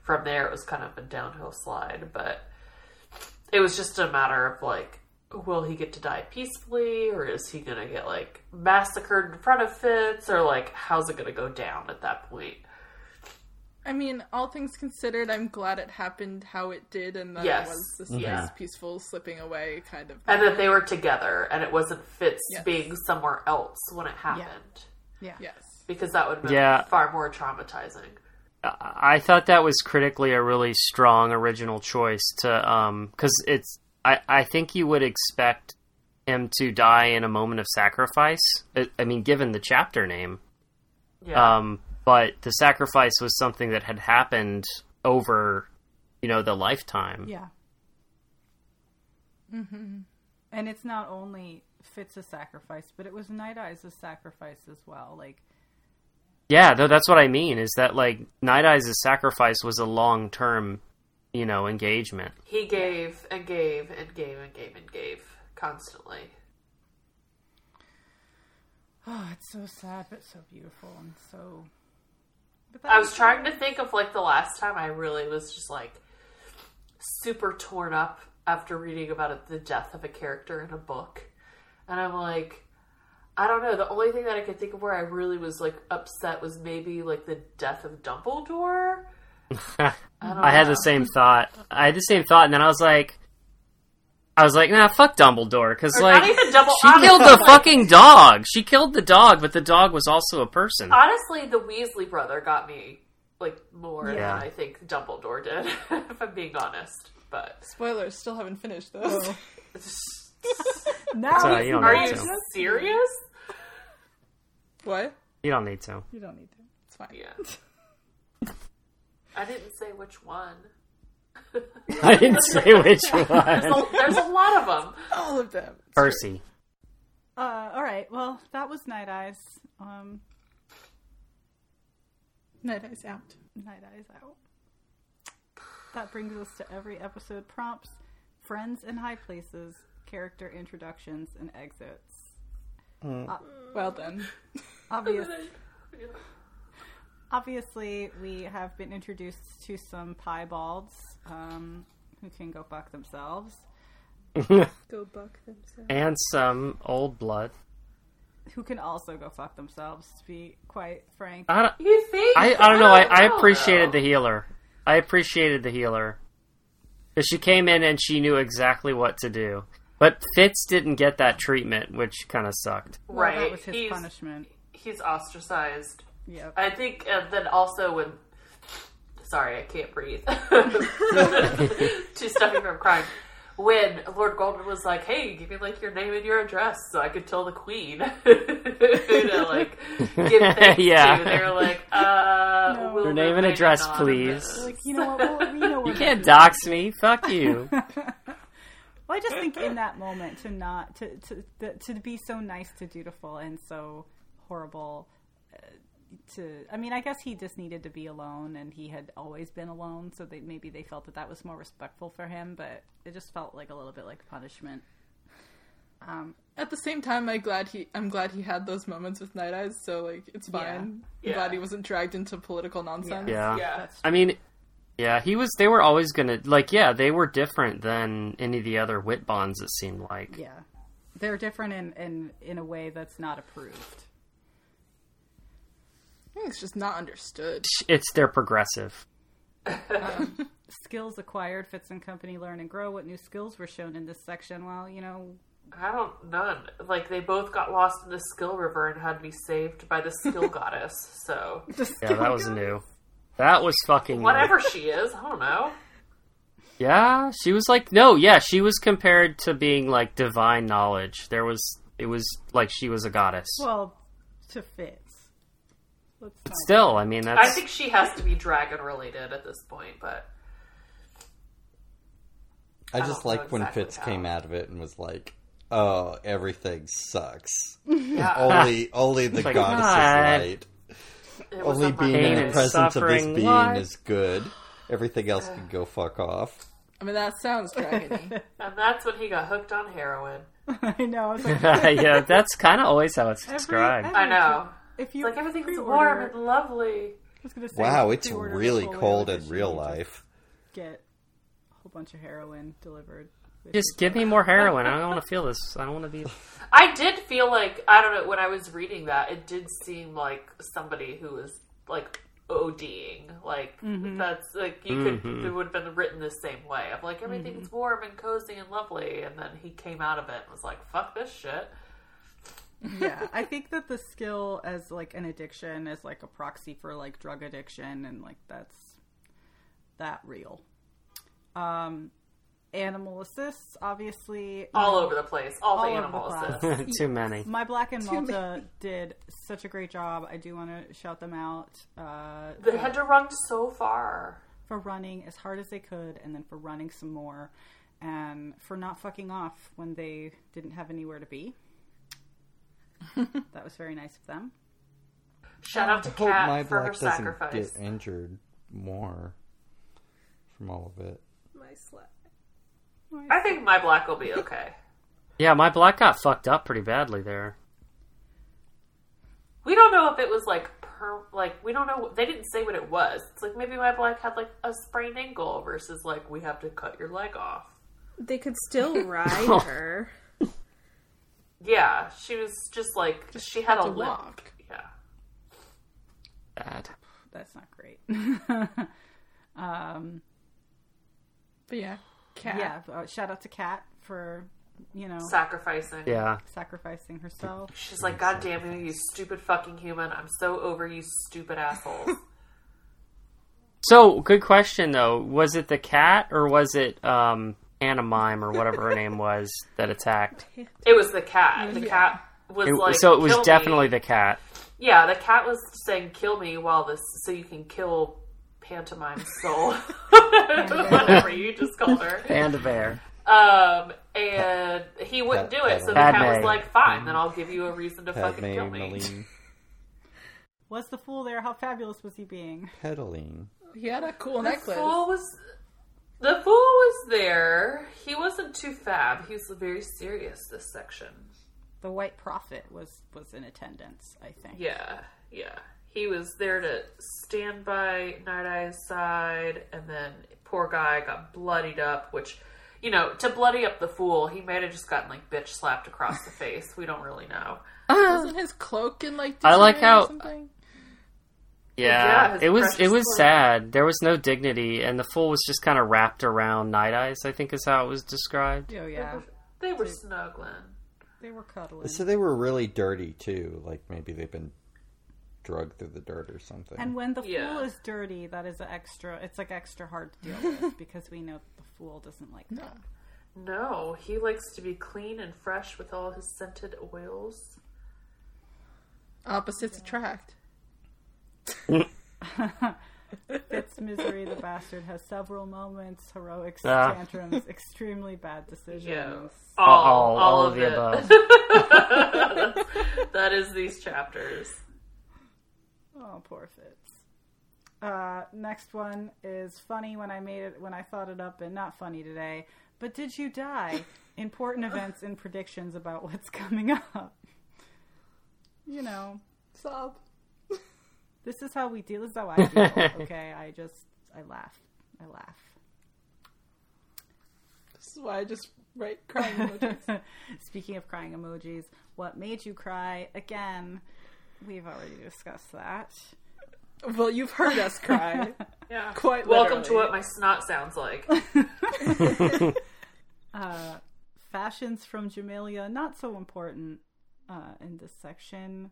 from there it was kind of a downhill slide. But it was just a matter of like. Will he get to die peacefully, or is he gonna get like massacred in front of Fitz, or like how's it gonna go down at that point? I mean, all things considered, I'm glad it happened how it did, and that Yes. it was this Yeah. nice, peaceful slipping away kind of. and that they were together and it wasn't Fitz Yes. being somewhere else when it happened yeah yes. because that would have been Yeah. far more traumatizing. I I thought that was critically a really strong original choice to um because it's I I think you would expect him to die in a moment of sacrifice. I, I mean, given the chapter name, Yeah, um, but the sacrifice was something that had happened over, you know, the lifetime. yeah mm-hmm. and it's not only Fitz's sacrifice but it was Night Eyes' sacrifice as well like Yeah, no, that's what I mean. Is that like Night Eyes' sacrifice was a long term, you know, engagement. he gave and gave and gave and gave and gave constantly. Oh, it's so sad, but so beautiful and so. But I was trying to think of like the last time I really was just like super torn up after reading about it, the death of a character in a book, and I'm like. I don't know. The only thing that I could think of where I really was like upset was maybe like the death of Dumbledore. I, I had the same thought. I had the same thought, and then I was like, I was like, nah, fuck Dumbledore, because like not even double. she honestly, killed the like, fucking dog. She killed the dog, but the dog was also a person. Honestly, the Weasley brother got me like more Yeah. than I think Dumbledore did, if I'm being honest. But Spoilers, still haven't finished those. Oh. now Sorry, you are you to. serious? what? You don't need to. you don't need to. It's fine. Yeah. I didn't say which one. I didn't say which There's one. a, there's a lot of them. All of them. It's Percy. Uh, all right. Well, that was Night Eyes. Um. Night Eyes out. Night Eyes out. That brings us to every episode prompts, friends and high places, character introductions, and exits. Well done. Obvious, obviously, we have been introduced to some piebalds um, who can go fuck themselves. Go buck themselves. and some old blood. Who can also go fuck themselves, to be quite frank. I don't, You think? I, I don't know. I, I appreciated the healer. I appreciated the healer. Because she came in and she knew exactly what to do. But Fitz didn't get that treatment, which kind of sucked. Well, right. that was his he's, punishment. he's ostracized. Yep. I think, and then also when. Sorry, I can't breathe. Too stuffy from crying. When Lord Golden was like, "Hey, give me like your name and your address, so I could tell the Queen," to like give thanks Yeah. to, they were like, "Uh, No. we'll Your name and address, anonymous." please. Like, you know what? Well, you know You can't dox me. Fuck you. Well, I just think in that moment to not to to the, to be so nice to dutiful and so horrible uh, to. I mean, I guess he just needed to be alone, and he had always been alone, so they maybe they felt that that was more respectful for him. But it just felt like a little bit like punishment. Um, At the same time, I'm glad he. I'm glad he had those moments with Night Eyes. So like, it's Yeah. fine. I'm Yeah. glad he wasn't dragged into political nonsense. Yeah. Yeah. that's I mean, yeah, he was. They were always gonna like. Yeah, they were different than any of the other wit bonds. It seemed like. yeah, they're different in in in a way that's not approved. Think it's just not understood. It's their progressive. Skills acquired, Fitz and Company learn and grow. What new skills were shown in this section? Well, you know, I don't none. Like they both got lost in the skill river and had to be saved by the skill goddess. So Yeah, that was new. That was fucking new. whatever she is, I don't know. Yeah, she was like no, yeah, she was compared to being like divine knowledge. There was it was like she was a goddess. well, to Fitz. Let's Still, I mean that's I think she has to be dragon related at this point, but I I just don't know like when Fitz how. came out of it and was like, "Oh, everything sucks. yeah, only, only the Like, goddess God. is right. Only being in the presence of this suffering. being is good. Everything else can go fuck off." I mean, that sounds dragony. And that's when he got hooked on heroin. I know. It's like, yeah, that's kind of always how it's every- described. every- I know. If It's you like everything's pre-order- warm and lovely. I was gonna say, Wow, it's really cold in real life. Get a whole bunch of heroin delivered. Just give me more heroin. I don't want to feel this. I don't want to be. I did feel like I don't know when I was reading that it did seem like somebody who was like ODing. Like that's like you could Mhm. it would have been written the same way of like everything's warm and cozy and lovely, and then he came out of it and was like, "Fuck this shit." Yeah, I think that the skill as like an addiction is like a proxy for like drug addiction, and like that's that real. Um, animal assists, obviously, All know, over the place, all, All the over the assists. Too many. Myblack and Too Malta did such a great job. I do want to shout them out uh, They had to run so far. for running as hard as they could, and then for running some more, and for not fucking off when they didn't have anywhere to be. that was very nice of them. Shout out to I hope Kat my for her doesn't sacrifice. get injured more from all of it. My slut. I think Myblack will be okay. Yeah, Myblack got fucked up pretty badly there. We don't know if it was like per like we don't know. They didn't say what it was. It's like maybe Myblack had like a sprained ankle versus like we have to cut your leg off. They could still ride her. Yeah, she was just like she had, had a to limp. walk. Yeah, Bad. That's not great. um, But yeah, cat. yeah, uh, shout out to Cat for you know sacrificing. Yeah. sacrificing herself. She's like, God damn you, you stupid fucking human. I'm so over you, stupid assholes. So, good question though. Was it the cat or was it um Anna Mime or whatever her name was that attacked? it was the cat. The cat was It- like, so it was "Kill me." definitely the cat. Yeah, the cat was saying, "Kill me," while this, so you can kill pantomime soul, whatever you just called her. Panda bear. Um, and he wouldn't do it, so the cat was like, "Fine, then I'll give you a reason to fucking kill me." Maline, Was the fool there? How fabulous was he being? Peddling. He had a cool The necklace. fool was the fool was there. He wasn't too fab. He was very serious this section. The White Prophet was was in attendance. I think. Yeah, yeah. He was there to stand by Night Eye's side, and then poor guy got bloodied up. Which, you know, to bloody up the fool, he might have just gotten like bitch slapped across the face. We don't really know. Wasn't his cloak in like? I like disarray or how- something? Yeah, yeah, his it was it was cloak. sad. There was no dignity, and the fool was just kind of wrapped around Night Eyes. I think is how it was described. Oh yeah, They were snuggling. they were cuddling. So they were really dirty too. Like maybe they've been drugged through the dirt or something. And when the Yeah. fool is dirty, that is an extra. It's like extra hard to deal with because we know the fool doesn't like that. No, he likes to be clean and fresh with all his scented oils. Opposites attract. Fitz misery, the bastard has several moments, heroics, Ah. tantrums, extremely bad decisions. Yeah. All- All, all, all of, of the it. above. that is these chapters. Oh, poor Fitz. Uh, next one is funny when I made it when I thought it up, and not funny today. But did you die? Important events and predictions about what's coming up. You know, Sob. This is how we deal. This is how I feel. Okay, I just I laugh. I laugh. This is why I just write crying emojis. Speaking of crying emojis, what made you cry? Again, we've already discussed that. Well, you've heard us cry. Yeah. Quite Welcome to what my snot sounds like. Uh, fashions from Jamaillia, not so important uh, in this section.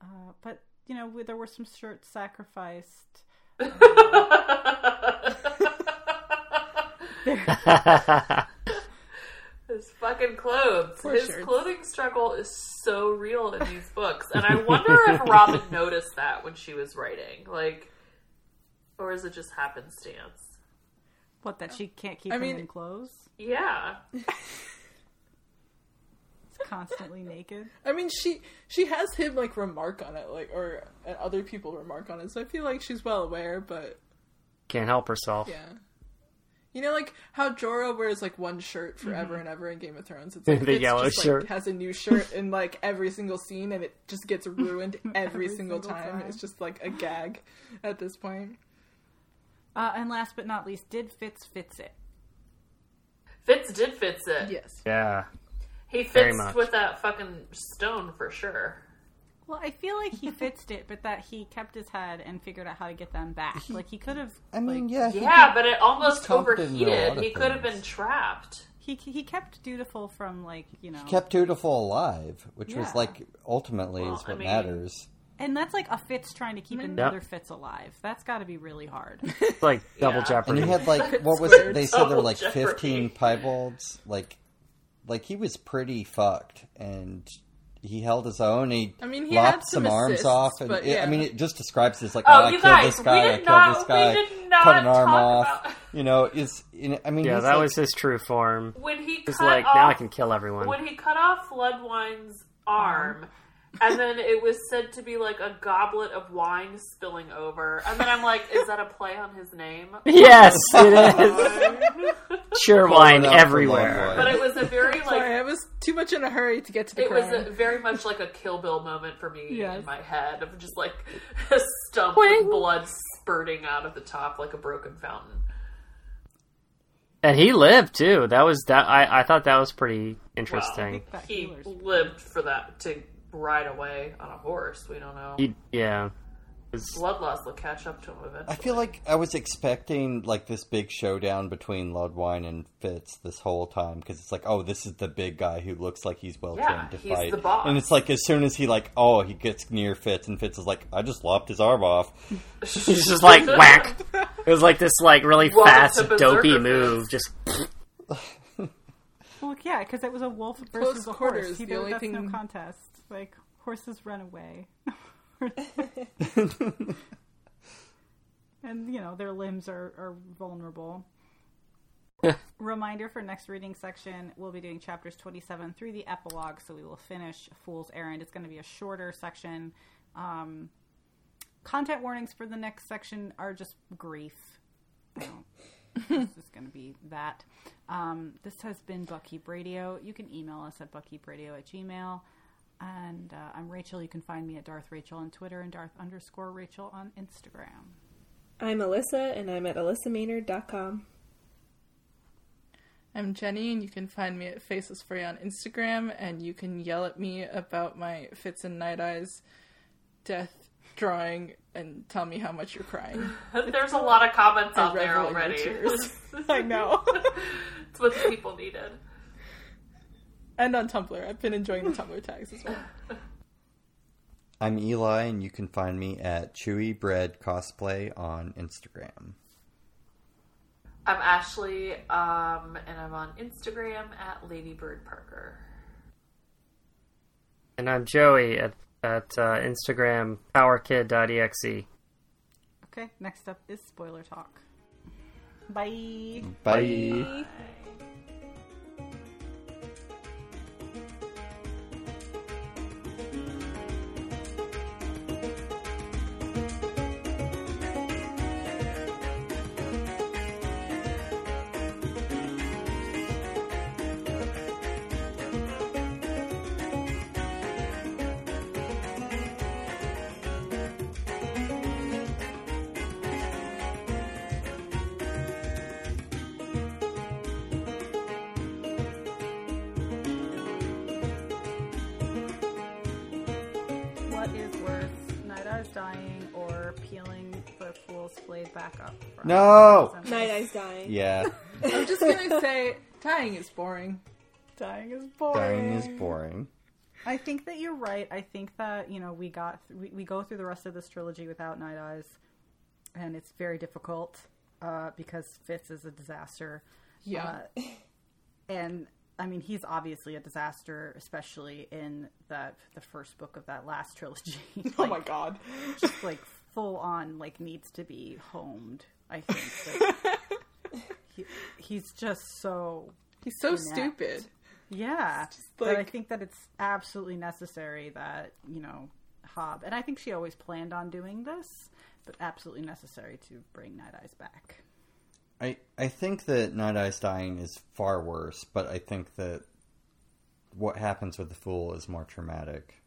Uh, but, you know, there were some shirts sacrificed. His fucking clothes. Poor His shirts. clothing struggle is so real in these books. And I wonder if Robin noticed that when she was writing. Like, or is it just happenstance? What, that she can't keep I him mean- in clothes? Yeah. He's constantly naked. I mean, she she has him like remark on it, like or and other people remark on it. So I feel like she's well aware. But Can't help herself. yeah, you know, like how Jorah wears like one shirt forever Mm-hmm. and ever in Game of Thrones. It's like The Fitz yellow just, like, shirt. has a new shirt in like every single scene, and it just gets ruined every, Every single, single time. time. It's just like a gag at this point. Uh, and last but not least, did Fitz fits it? Fitz did fits it. Yes. Yeah. He Very fits with that fucking stone for sure. Well, I feel like he fixed it, but that he kept his head and figured out how to get them back. like he could have. I mean, like, yeah, he Yeah, but it almost competent in a lot overheated. of He could have been trapped. He he kept Dutiful from like you know, kept Dutiful alive, which was like ultimately Well, is I what mean- matters. and that's like a Fitz trying to keep mm-hmm. another Fitz alive. That's got to be really hard. It's like double Yeah. jeopardy. And he had like what was it? They said there were like jeopardy. fifteen piebald's. Like, like he was pretty fucked, and he held his own. He I mean, he lopped had some some arms assists, off, and but it- I mean, it just describes this like, Oh, oh, I you killed guys, this we guy, I did killed not- this guy, we did not cut an arm talk off. about- You know, is you know, I mean, yeah, that like- was his true form. When he It's cut like off, now I can kill everyone. when he cut off Laudwine's arm, and then it was said to be like a goblet of wine spilling over, and then I'm like, is that a play on his name? Yes, it is. Sure wine it everywhere. But it was a very like Sorry, I was too much in a hurry to get to the It was a, very much like a Kill Bill moment for me Yes. in my head of just like a stump with blood spurting out of the top like a broken fountain. And he lived too. That was that. I I thought that was pretty interesting. that he lived for that to ride away on a horse. We don't know. He, yeah. It was- Bloodlust will catch up to him eventually. I feel like I was expecting like this big showdown between Laudwine and Fitz this whole time because it's like, oh, this is the big guy who looks like he's well trained Yeah, to he's fight, the boss. and it's like as soon as he like, oh, he gets near Fitz, and Fitz is like, I just lopped his arm off. He's just like whack. It was like this like really Welcome fast dopey move. Just Well, yeah, because it was a wolf Close versus a quarters, horse. He, the there- only that's no thing- contest. Like horses run away, and you know their limbs are, are vulnerable. Reminder for next reading section: we'll be doing chapters twenty-seven through the epilogue, so we will finish Fool's Errand. It's going to be a shorter section. Um, content warnings for the next section are just grief. This is going to be that. Um, this has been Buckkeep Radio. You can email us at buckkeepradio at gmail. And uh, I'm Rachel. You can find me at Darth Rachel on Twitter and Darth underscore Rachel on Instagram. I'm Alyssa, and I'm at alyssamaynard.com. I'm Jenny, and you can find me at Faces for You on Instagram, and you can yell at me about my Fitz and Night Eyes death drawing and tell me how much you're crying. There's a lot of comments I out there revel in your already. tears. I know. it's what the people needed. And on Tumblr. I've been enjoying the Tumblr tags as well. I'm Eli, and you can find me at Chewy Bread Cosplay on Instagram. I'm Ashley, um, and I'm on Instagram at Ladybird Parker. and I'm Joey at at uh, Instagram powerkid.exe. Okay, next up is spoiler talk. Bye. Bye. What No! Night Eye's dying. Yeah, I'm just gonna say, dying is boring. Dying is boring. dying is boring. I think that you're right. I think that you know we got we, we go through the rest of this trilogy without Night Eyes, and it's very difficult uh, because Fitz is a disaster. Yeah. Uh, and I mean he's obviously a disaster, especially in that the first book of that last trilogy. oh my god. just like full on like needs to be homed. I think Like, he, he's just so He's so Inept. stupid. yeah. just but I think that it's absolutely necessary that you know Hobb, and I think she always planned on doing this, but absolutely necessary to bring Night Eyes back. I I think that Night Eyes dying is far worse, but I think that what happens with the fool is more traumatic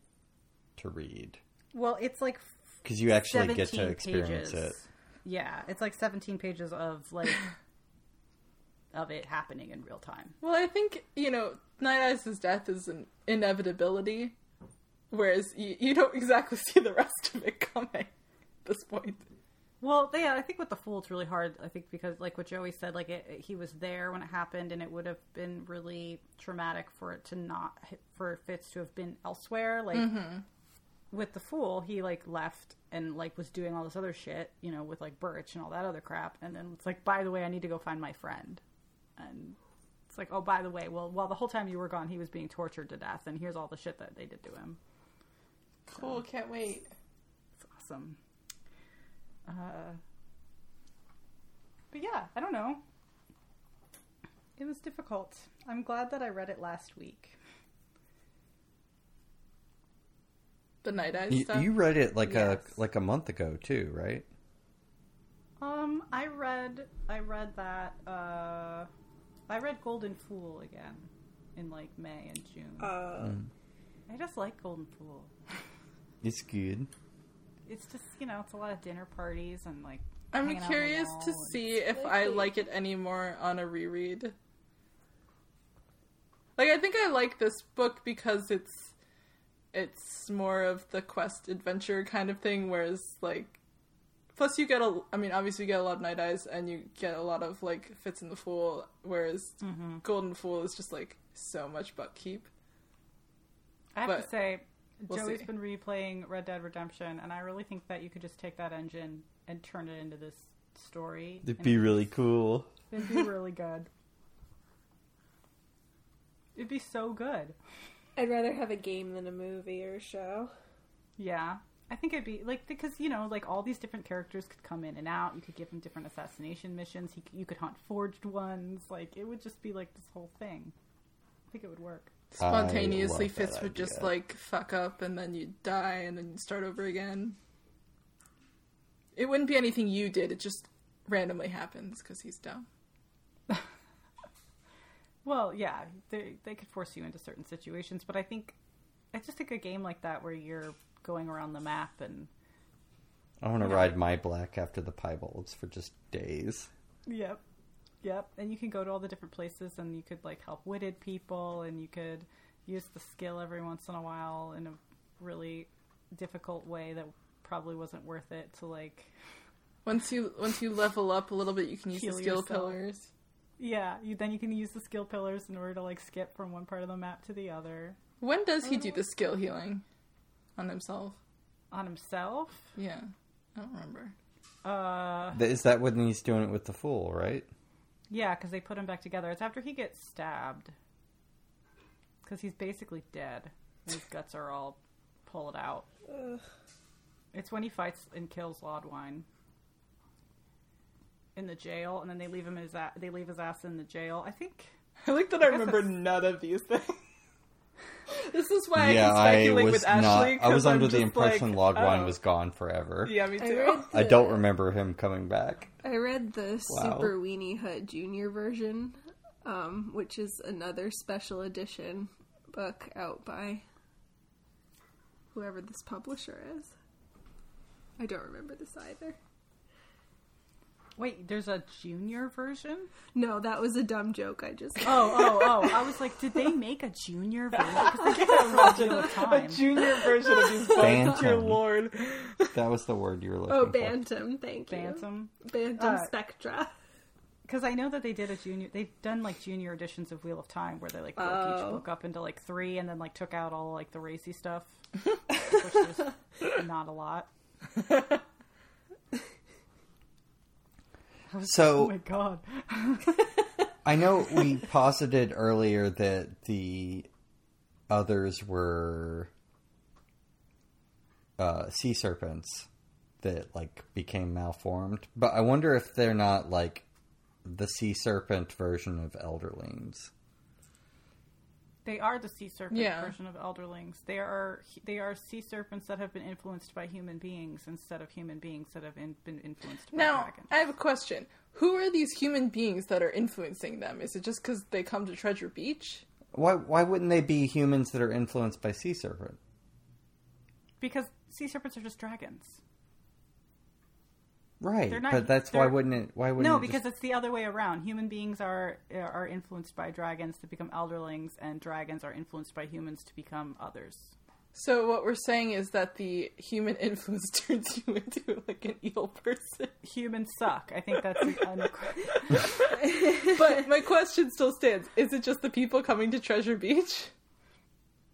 to read Well, it's like because you actually get to experience pages. it. Yeah, it's like 17 pages of like of it happening in real time. Well, I think, you know, Night Eyes' death is an inevitability, whereas you, you don't exactly see the rest of it coming at this point. Well, yeah, I think with the fool, it's really hard. I think because, like what Joey said, like it, he was there when it happened, and it would have been really traumatic for it to not for Fitz to have been elsewhere. Like mm-hmm. With the fool, he like left and like was doing all this other shit, you know, with like Birch and all that other crap, and then it's like, by the way, I need to go find my friend, and it's like, oh, by the way, well, while the whole time you were gone, he was being tortured to death, and here's all the shit that they did to him. Cool, can't wait. It's awesome. Uh, but yeah, I don't know. It was difficult. I'm glad that I read it last week. The Night Eyes You, stuff. you read it like Yes. a like a month ago too, right? Um, I read, I read that. Uh, I read Golden Fool again in like May and June. Uh, I just like Golden Fool. It's good. It's just you know, it's a lot of dinner parties and like. I'm hanging out on the curious to see if I like it anymore on a reread. Like I think I like this book because it's it's more of the quest adventure kind of thing whereas like plus you get a I mean obviously you get a lot of night eyes and you get a lot of like Fitz in the Fool whereas Mm-hmm. Golden Fool is just like so much Buckkeep. I have but to say, we'll Joey's see. been replaying Red Dead Redemption, and I really think that you could just take that engine and turn it into this story. It'd be really cool. It'd be really good. It'd be so good. I'd rather have a game than a movie or a show. Yeah. I think it'd be like because you know like all these different characters could come in and out. You could give them different assassination missions. He, you could hunt forged ones. Like it would just be like this whole thing. I think it would work. Spontaneously love Fitz would just like fuck up and then you'd die and then you'd start over again. It wouldn't be anything you did, it just randomly happens because he's dumb. Well, yeah, they they could force you into certain situations, but I think I just think a game like that where you're going around the map and I want to ride Myblack after the Piebalds for just days. Yep. Yep. And you can go to all the different places and you could like help witted people and you could use the skill every once in a while in a really difficult way that probably wasn't worth it to like Once you once you level up a little bit, you can use the skill yourself. pillars. Yeah, you then you can use the skill pillars in order to like skip from one part of the map to the other When does he do the skill healing on himself? on himself. Yeah, I don't remember. Uh Is that when he's doing it with the fool, right? yeah, cuz they put him back together. It's after he gets stabbed. Cuz he's basically dead. His guts are all pulled out. It's when he fights and kills Laudwine in the jail, and then they leave him his a- they leave his ass in the jail. I think. I like that I, guess remember that's- none of these things. this is why yeah, I I can speculate was with not. Ashley. I was 'cause I'm under the impression like, Laudwine oh. was gone forever. Yeah, me I too. I the- don't remember him coming back. I read the Wow. Super Weenie Hut Junior version, um, which is another special edition book out by whoever this publisher is. I don't remember this either. Wait, there's a junior version? No, that was a dumb joke I just Oh, oh, oh. I was like, did they make a junior version? Because they did that around Wheel of A junior version of these books, Bantam. dear lord. That was the word you were looking Oh, for. Oh, bantam, thank you. Bantam. Bantam Uh, Spectra. Because I know that they did a junior. They've done like junior editions of Wheel of Time where they like broke each Oh. book up into like three, and then like took out all like the racy stuff, which was not a lot. Oh So my god! I know we posited earlier that the others were uh, sea serpents that like became malformed, but I wonder if they're not like the sea serpent version of elderlings. They are the sea serpent Yeah. version of elderlings. They are they are sea serpents that have been influenced by human beings instead of human beings that have in, been influenced by Now, dragons. I have a question. Who are these human beings that are influencing them? Is it just because they come to Treasure Beach? Why why wouldn't they be humans that are influenced by sea serpent? Because sea serpents are just dragons. Right, They're not- but that's why wouldn't it? Why wouldn't No, it because just- it's the other way around. Human beings are are influenced by dragons to become elderlings, and dragons are influenced by humans to become others. So what we're saying is that the human influence turns you into like an evil person. Humans suck. I think that's an un- But my question still stands: Is it just the people coming to Treasure Beach?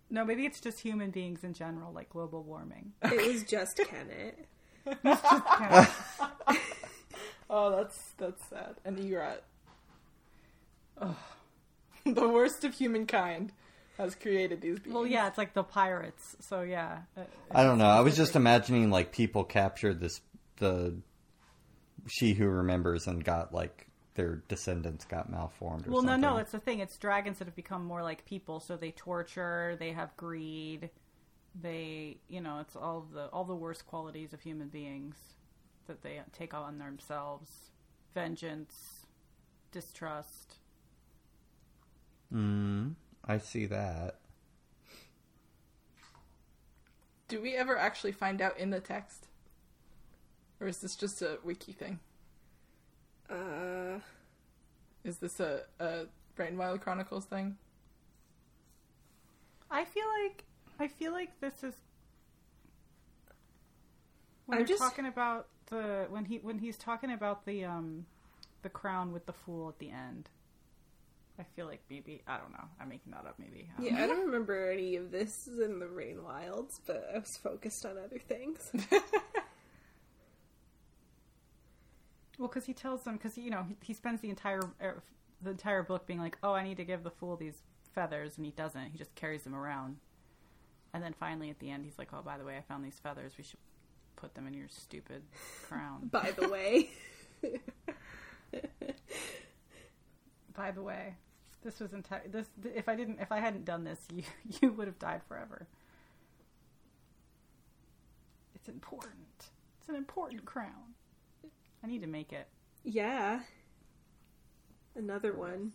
no. Maybe it's just human beings in general, like global warming. It was just Kennit. Kind of- Oh, that's that's sad. An egret. Oh. the worst of humankind has created these beings. well, yeah, it's like the pirates. So yeah, Uh, I don't know. I was just imagining like people captured this the she who remembers and got like their descendants got malformed. Or Well, no, no, it's the thing. It's dragons that have become more like people, so they torture, they have greed, they, you know, it's all the all the worst qualities of human beings that they take on themselves: vengeance, distrust. Mm, I see that. Do we ever actually find out in the text? Or is this just a wiki thing? Uh, Is this a, a Rain Wild Chronicles thing? I feel like I feel like this is when I'm just- talking about the when he when he's talking about the um the crown with the fool at the end. I feel like maybe I don't know. I'm making that up. Maybe I yeah, I don't remember any of this in the Rain Wilds, but I was focused on other things. Well, because he tells them, because you know he, he spends the entire er, the entire book being like, "Oh, I need to give the fool these feathers," and he doesn't. He just carries them around, and then finally at the end, he's like, "Oh, by the way, I found these feathers. We should put them in your stupid crown." By the way, by the way, this was entire. This if I didn't, if I hadn't done this, you you would have died forever. It's important. It's an important crown. I need to make it yeah, another one.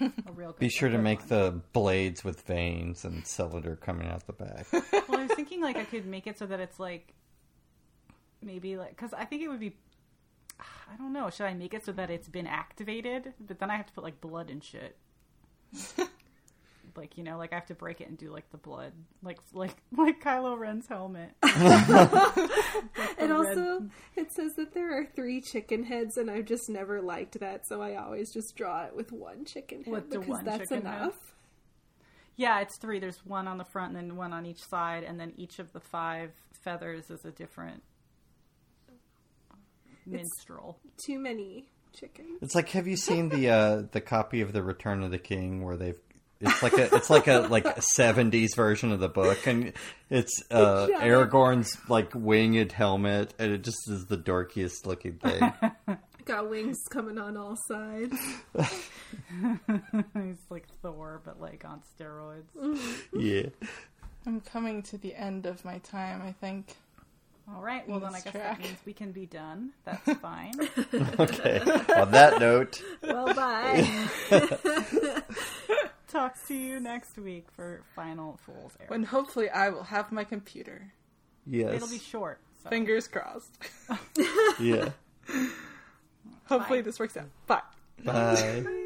A real. Be sure to make one. the blades with veins and cylinder coming out the back. Well, I was thinking like I could make it so that it's like maybe like because I think it would be. I don't know. Should I make it so that it's been activated? But then I have to put like blood and shit. like you know, like I have to break it and do like the blood, like like like Kylo Ren's helmet. And also, it says that there are three chicken heads, and I've just never liked that, so I always just draw it with one chicken head With because one that's chicken head? enough. Yeah, it's three. There's one on the front and then one on each side, and then each of the five feathers is a different minstrel. Too many chickens. It's like, have you seen the uh, the copy of the Return of the King where they've it's like a it's like a like seventies version of the book, and it's uh, Shut. Aragorn's like winged helmet, and it just is the dorkiest looking thing. Got wings coming on all sides. He's like Thor, but like on steroids. yeah, I'm coming to the end of my time, I think. All right. Well, then I guess track. that means we can be done. That's fine. okay. On that note, Well, bye. Talk to you next week for Final Fool's Errand. When hopefully I will have my computer. yes, It'll be short. So. Fingers crossed. yeah. Hopefully Bye. this works out. Bye. Bye.